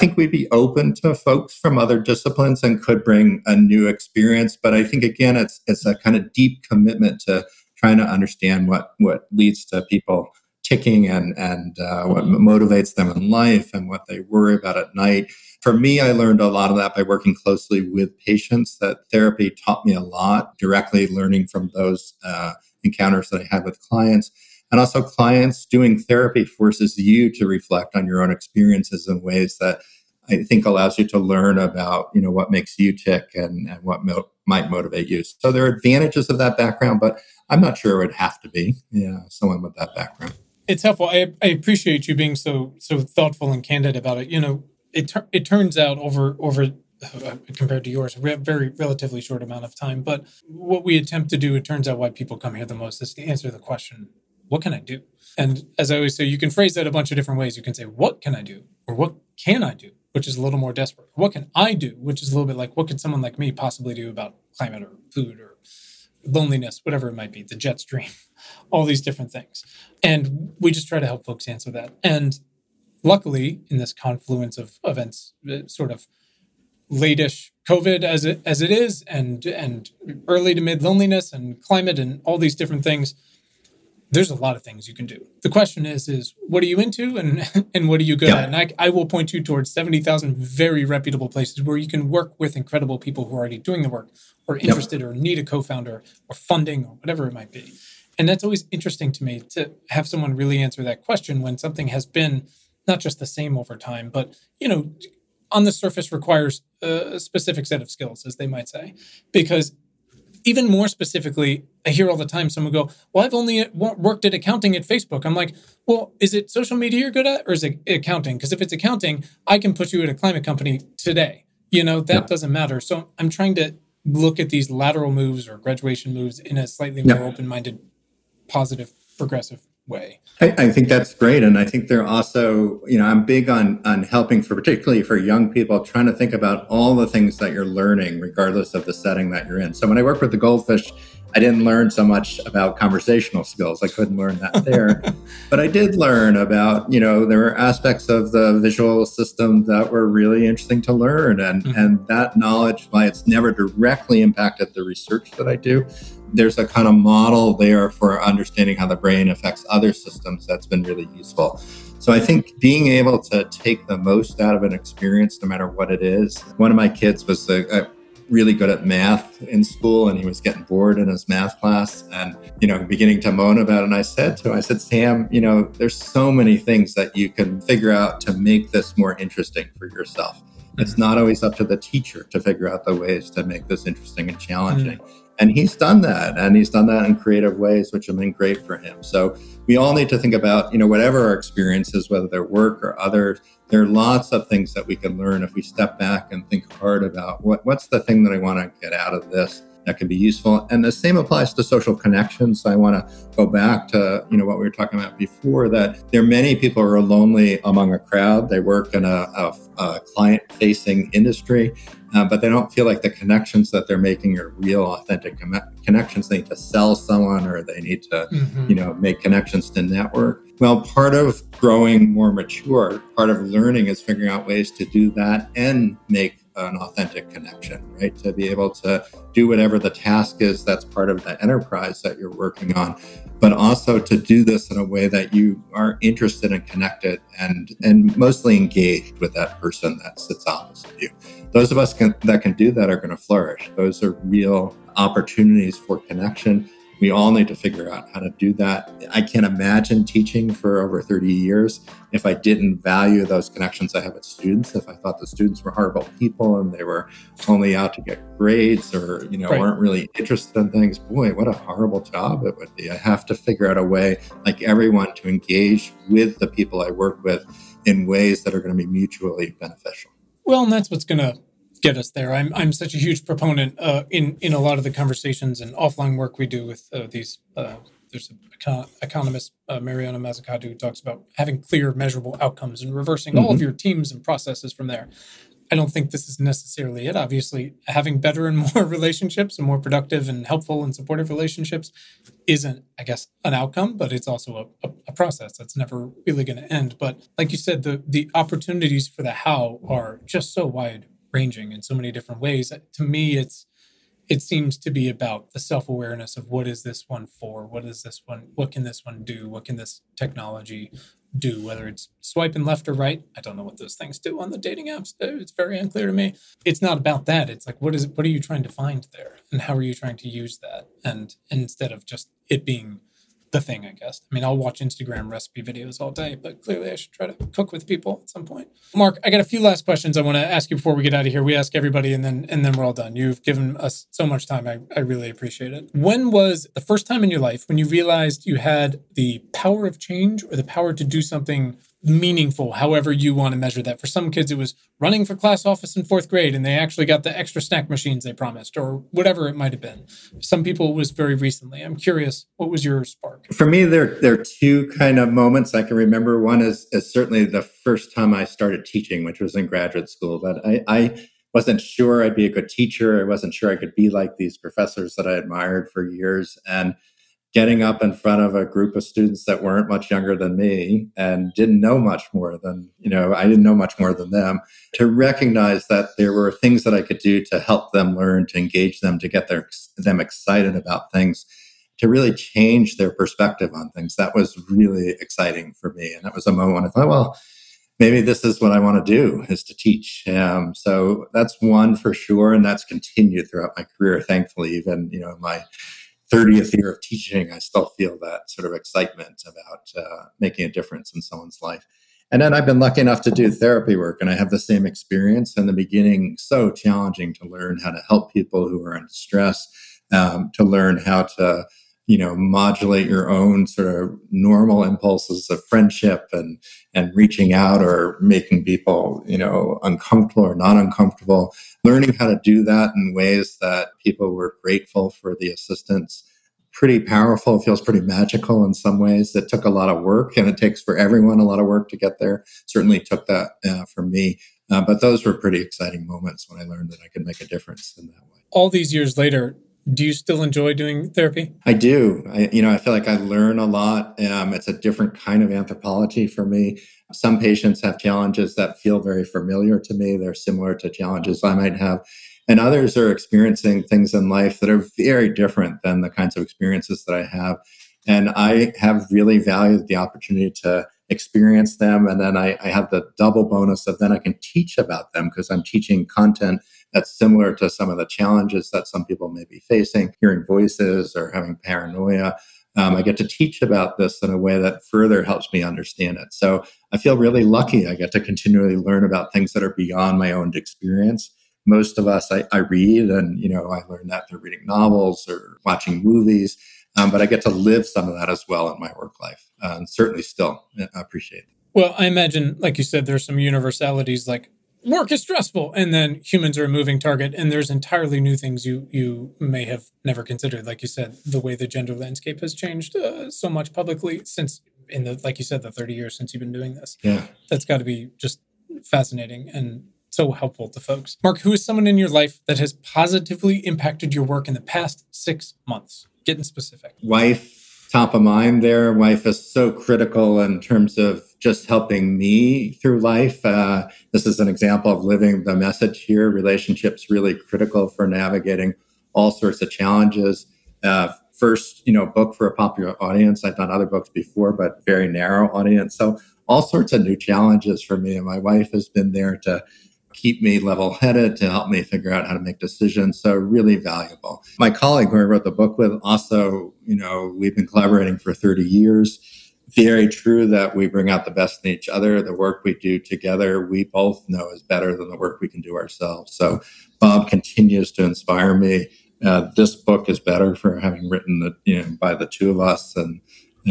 I think we'd be open to folks from other disciplines and could bring a new experience. But I think again, it's it's a kind of deep commitment to trying to understand what what leads to people ticking and and uh, what motivates them in life and what they worry about at night for me, I learned a lot of that by working closely with patients. That therapy taught me a lot, directly learning from those uh, encounters that I had with clients. And also, clients doing therapy forces you to reflect on your own experiences in ways that I think allows you to learn about, you know, what makes you tick and, and what mo- might motivate you. So there are advantages of that background, but I'm not sure it would have to be, yeah, someone with that background. It's helpful. I, I appreciate you being so so thoughtful and candid about it. You know, it it turns out over over uh, compared to yours, a very relatively short amount of time. But what we attempt to do, it turns out why people come here the most is to answer the question, what can I do? And as I always say, you can phrase that a bunch of different ways. You can say, what can I do? Or what can I do? Which is a little more desperate. What can I do? Which is a little bit like, what could someone like me possibly do about climate or food or loneliness, whatever it might be, the jet stream, *laughs* all these different things. And we just try to help folks answer that. And luckily, in this confluence of events, uh, sort of latish COVID as it as it is, and and early to mid loneliness and climate and all these different things, there's a lot of things you can do. The question is, is what are you into and *laughs* and what are you good yeah. at? And I, I will point you towards 70,000 very reputable places where you can work with incredible people who are already doing the work or interested or need a co-founder or funding or whatever it might be. And that's always interesting to me to have someone really answer that question when something has been not just the same over time, but you know, on the surface requires a specific set of skills, as they might say, because even more specifically, I hear all the time someone go, "Well, I've only uh, worked at accounting at Facebook." I'm like, "Well, is it social media you're good at, or is it accounting? Because if it's accounting, I can put you at a climate company today. You know that yeah. doesn't matter." So I'm trying to look at these lateral moves or graduation moves in a slightly more yeah. open-minded, positive, progressive way. I, I, think that's great, and I think they're also, you know, I'm big on on helping for particularly for young people trying to think about all the things that you're learning, regardless of the setting that you're in. So when I work with the goldfish I didn't learn so much about conversational skills. I couldn't learn that there. *laughs* but I did learn about, you know, there were aspects of the visual system that were really interesting to learn. And, mm-hmm. and that knowledge, why it's never directly impacted the research that I do, there's a kind of model there for understanding how the brain affects other systems that's been really useful. So I think being able to take the most out of an experience, no matter what it is. One of my kids was a really good at math in school and he was getting bored in his math class and you know beginning to moan about it. And i said to him i said sam you know there's so many things that you can figure out to make this more interesting for yourself. It's not always up to the teacher to figure out the ways to make this interesting and challenging. Mm-hmm. And he's done that, and he's done that in creative ways, which have been great for him. So we all need to think about, you know, whatever our experiences, whether they're work or others there are lots of things that we can learn if we step back and think hard about what, what's the thing that I want to get out of this that can be useful. And the same applies to social connections. I want to go back to you know what we were talking about before that there are many people who are lonely among a crowd. They work in a, a, a client-facing industry. Uh, but they don't feel like the connections that they're making are real, authentic connections. They need to sell someone, or they need to, mm-hmm. you know, make connections to network. Well, part of growing more mature, part of learning is figuring out ways to do that and make an authentic connection, right? To be able to do whatever the task is that's part of the enterprise that you're working on, but also to do this in a way that you are interested and connected and and mostly engaged with that person that sits opposite you. Those of us can, that can do that are going to flourish. Those are real opportunities for connection we all need to figure out how to do that. I can't imagine teaching for over 30 years if I didn't value those connections I have with students, if I thought the students were horrible people and they were only out to get grades or, you know, right. weren't really interested in things. Boy, what a horrible job it would be. I have to figure out a way, like everyone, to engage with the people I work with in ways that are going to be mutually beneficial. Well, and that's what's going to get us there. I'm I'm such a huge proponent uh, in in a lot of the conversations and offline work we do with uh, these. Uh, there's an econ- economist, uh, Mariana Mazzucato, who talks about having clear, measurable outcomes and reversing mm-hmm. all of your teams and processes from there. I don't think this is necessarily it. Obviously, having better and *laughs* more relationships and more productive and helpful and supportive relationships isn't, I guess, an outcome, but it's also a, a, process that's never really going to end. But like you said, the the opportunities for the how are just so wide ranging in so many different ways. To me, it's it seems to be about the self-awareness of what is this one for what is this one what can this one do what can this technology do whether it's swiping left or right. I don't know what those things do on the dating apps. It's very unclear to me. It's not about that. It's like what is what are you trying to find there? And how are you trying to use that? And instead of just it being the thing, I guess. I mean, I'll watch Instagram recipe videos all day, but clearly I should try to cook with people at some point. Marc, I got a few last questions I want to ask you before we get out of here. We ask everybody and then and then we're all done. You've given us so much time. I, I really appreciate it. When was the first time in your life when you realized you had the power of change or the power to do something meaningful, however you want to measure that. For some kids, it was running for class office in fourth grade and they actually got the extra snack machines they promised, or whatever it might have been. Some people it was very recently. I'm curious, what was your spark? For me, there, there are two kind of moments I can remember. One is, is certainly the first time I started teaching, which was in graduate school. That I, I wasn't sure I'd be a good teacher. I wasn't sure I could be like these professors that I admired for years. And getting up in front of a group of students that weren't much younger than me and didn't know much more than you know i didn't know much more than them to recognize that there were things that i could do to help them learn to engage them to get their, them excited about things to really change their perspective on things. That was really exciting for me. And that was a moment i thought well maybe this is what i want to do is to teach. Um, so that's one for sure and that's continued throughout my career thankfully even you know my 30th year of teaching, I still feel that sort of excitement about uh, making a difference in someone's life. And then I've been lucky enough to do therapy work, and I have the same experience. In the beginning, so challenging to learn how to help people who are in distress, um, to learn how to you know modulate your own sort of normal impulses of friendship and and reaching out or making people you know uncomfortable or not uncomfortable learning how to do that in ways that people were grateful for the assistance pretty powerful. Feels pretty magical in some ways. It took a lot of work, and it takes for everyone a lot of work to get there. Certainly took that uh, for me. Uh, but those were pretty exciting moments when I learned that I could make a difference in that way. All these years later, do you still enjoy doing therapy? I do. I, you know, I feel like I learn a lot. Um, it's a different kind of anthropology for me. Some patients have challenges that feel very familiar to me. They're similar to challenges I might have. And others are experiencing things in life that are very different than the kinds of experiences that I have. And I have really valued the opportunity to experience them. And then I, I have the double bonus of then I can teach about them because I'm teaching content that's similar to some of the challenges that some people may be facing, hearing voices or having paranoia. Um, I get to teach about this in a way that further helps me understand it. So I feel really lucky. I get to continually learn about things that are beyond my own experience. Most of us, I, I read, and you know, I learn that through reading novels or watching movies. Um, but I get to live some of that as well in my work life, uh, and certainly still uh, appreciate it. Well, I imagine, like you said, there's some universalities like work is stressful and then humans are a moving target and there's entirely new things you you may have never considered like you said the way the gender landscape has changed uh, so much publicly since in the like you said the 30 years since you've been doing this. Yeah. That's got to be just fascinating and so helpful to folks. Marc who is someone in your life that has positively impacted your work in the past six months getting specific wife top of mind there. Wife is so critical in terms of just helping me through life. Uh, this is an example of living the message here. Relationships really critical for navigating all sorts of challenges. Uh, first, you know, book for a popular audience. I've done other books before, but very narrow audience. So all sorts of new challenges for me. And my wife has been there to keep me level headed, to help me figure out how to make decisions. So really valuable. My colleague who I wrote the book with also, you know, we've been collaborating for 30 years. Very true that we bring out the best in each other. The work we do together, we both know is better than the work we can do ourselves. So Bob continues to inspire me. Uh, this book is better for having written the, you know, by the two of us. And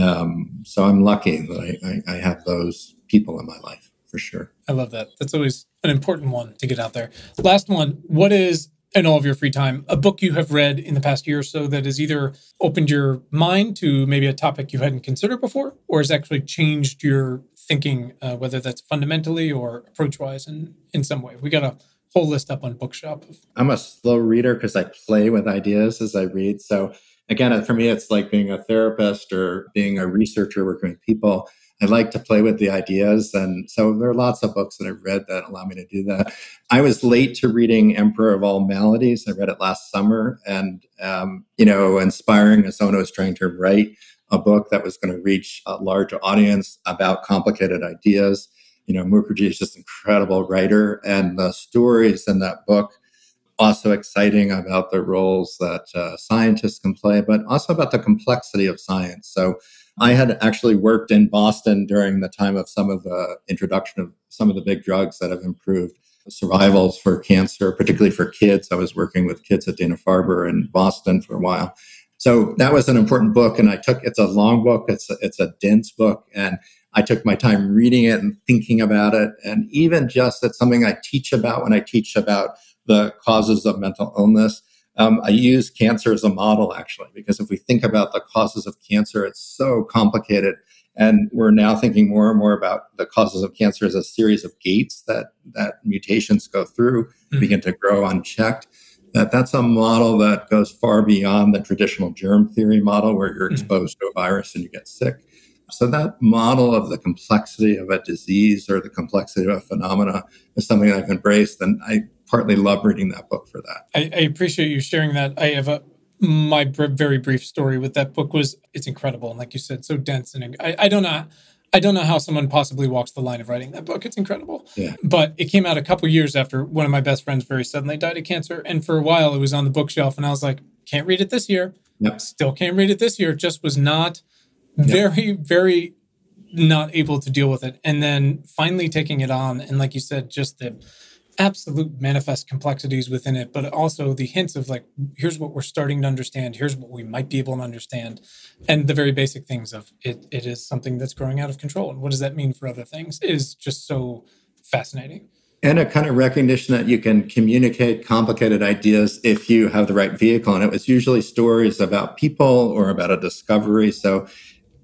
um, so I'm lucky that I, I, I have those people in my life for sure. I love that. That's always an important one to get out there. Last one, what is in all of your free time a book you have read in the past year or so that has either opened your mind to maybe a topic you hadn't considered before or has actually changed your thinking uh, whether that's fundamentally or approach wise in, in some way we got a whole list up on bookshop i'm a slow reader because i play with ideas as i read so again for me it's like being a therapist or being a researcher working with people I like to play with the ideas. And so there are lots of books that I've read that allow me to do that. I was late to reading Emperor of All Maladies. I read it last summer and, um, you know, inspiring as someone who was trying to write a book that was going to reach a large audience about complicated ideas. You know, Mukherjee is just an incredible writer, and the stories in that book also exciting about the roles that uh, scientists can play, but also about the complexity of science. So I had actually worked in Boston during the time of some of the introduction of some of the big drugs that have improved survivals for cancer, particularly for kids. I was working with kids at Dana Farber in Boston for a while. So that was an important book, and I took it's a long book, it's a, it's a dense book, and I took my time reading it and thinking about it, and even just it's something I teach about when I teach about the causes of mental illness. Um, I use cancer as a model, actually, because if we think about the causes of cancer, it's so complicated. And we're now thinking more and more about the causes of cancer as a series of gates that, that mutations go through, mm-hmm. begin to grow unchecked. That that's a model that goes far beyond the traditional germ theory model where you're mm-hmm. exposed mm-hmm. to a virus and you get sick. So that model of the complexity of a disease or the complexity of a phenomena is something I've embraced. And I partly love reading that book for that. I, I appreciate you sharing that. I have a my br- very brief story with that book was it's incredible and like you said so dense and I, I don't know I don't know how someone possibly walks the line of writing that book. It's incredible. Yeah. But it came out a couple years after one of my best friends very suddenly died of cancer. And for a while it was on the bookshelf and I was like, can't read it this year. Yep. Still can't read it this year. Just was not very, yep. very not able to deal with it. And then finally taking it on. And like you said, just the absolute manifest complexities within it, but also the hints of like, here's what we're starting to understand, here's what we might be able to understand, and the very basic things of it. It is something that's growing out of control, and what does that mean for other things? Is just so fascinating. and a kind of recognition that you can communicate complicated ideas if you have the right vehicle. And it was usually stories about people or about a discovery. So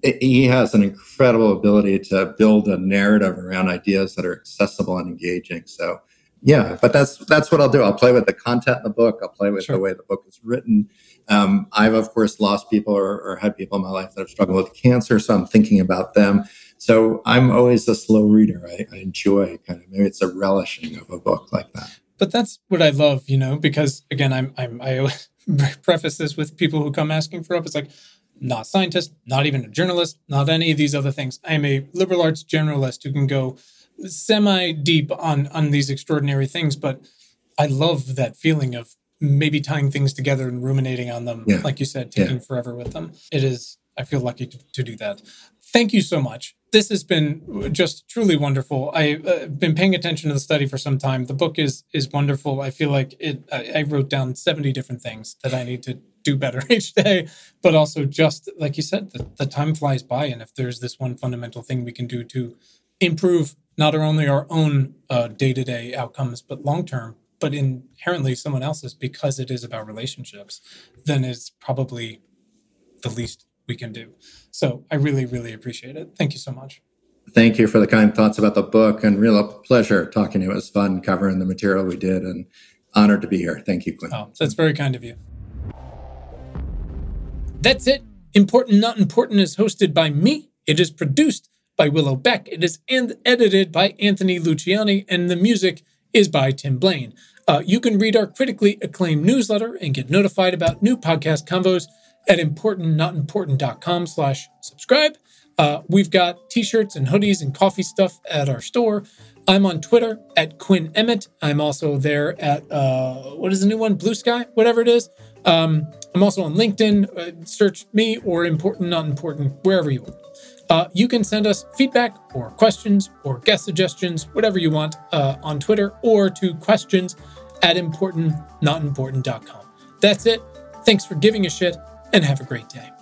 it, he has an incredible ability to build a narrative around ideas that are accessible and engaging. So yeah, but that's that's what I'll do. I'll play with the content in the book. I'll play with sure. the way the book is written. Um, I've of course lost people or, or had people in my life that have struggled with cancer, so I'm thinking about them. So I'm always a slow reader. I, I enjoy kind of maybe it's a relishing of a book like that. But that's what I love, you know, because again, I'm I'm I *laughs* preface this with people who come asking for help. It's like not scientist, not even a journalist, not any of these other things. I am a liberal arts generalist who can go semi deep on on these extraordinary things, but I love that feeling of maybe tying things together and ruminating on them, yeah. like you said, taking yeah. forever with them. It is. I feel lucky to, to do that. Thank you so much this has been just truly wonderful. I've uh, been paying attention to the study for some time. The book is is wonderful. I feel like it. I, I wrote down seventy different things that I need to do better *laughs* each day, but also just like you said, the, the time flies by, and if there's this one fundamental thing we can do to improve not only our own day to day outcomes, but long term, but inherently someone else's because it is about relationships, then it's probably the least we can do. So I really, really appreciate it. Thank you so much. Thank you for the kind thoughts about the book and real pleasure talking to you. It was fun covering the material we did and honored to be here. Thank you, Quinn. Oh, that's very kind of you. That's it. Important Not Important is hosted by me. It is produced by Willow Beck. It is edited by Anthony Luciani, and the music is by Tim Blaine. Uh, you can read our critically acclaimed newsletter and get notified about new podcast combos at importantnotimportant.com slash subscribe. Uh, we've got t-shirts and hoodies and coffee stuff at our store. I'm on Twitter at Quinn Emmett. I'm also there at uh, what is the new one? Blue Sky, whatever it is. Um, I'm also on LinkedIn. Uh, search me or important, not important, wherever you want. Uh, you can send us feedback or questions or guest suggestions, whatever you want, uh, on Twitter or to questions at importantnotimportant.com. That's it. Thanks for giving a shit and have a great day.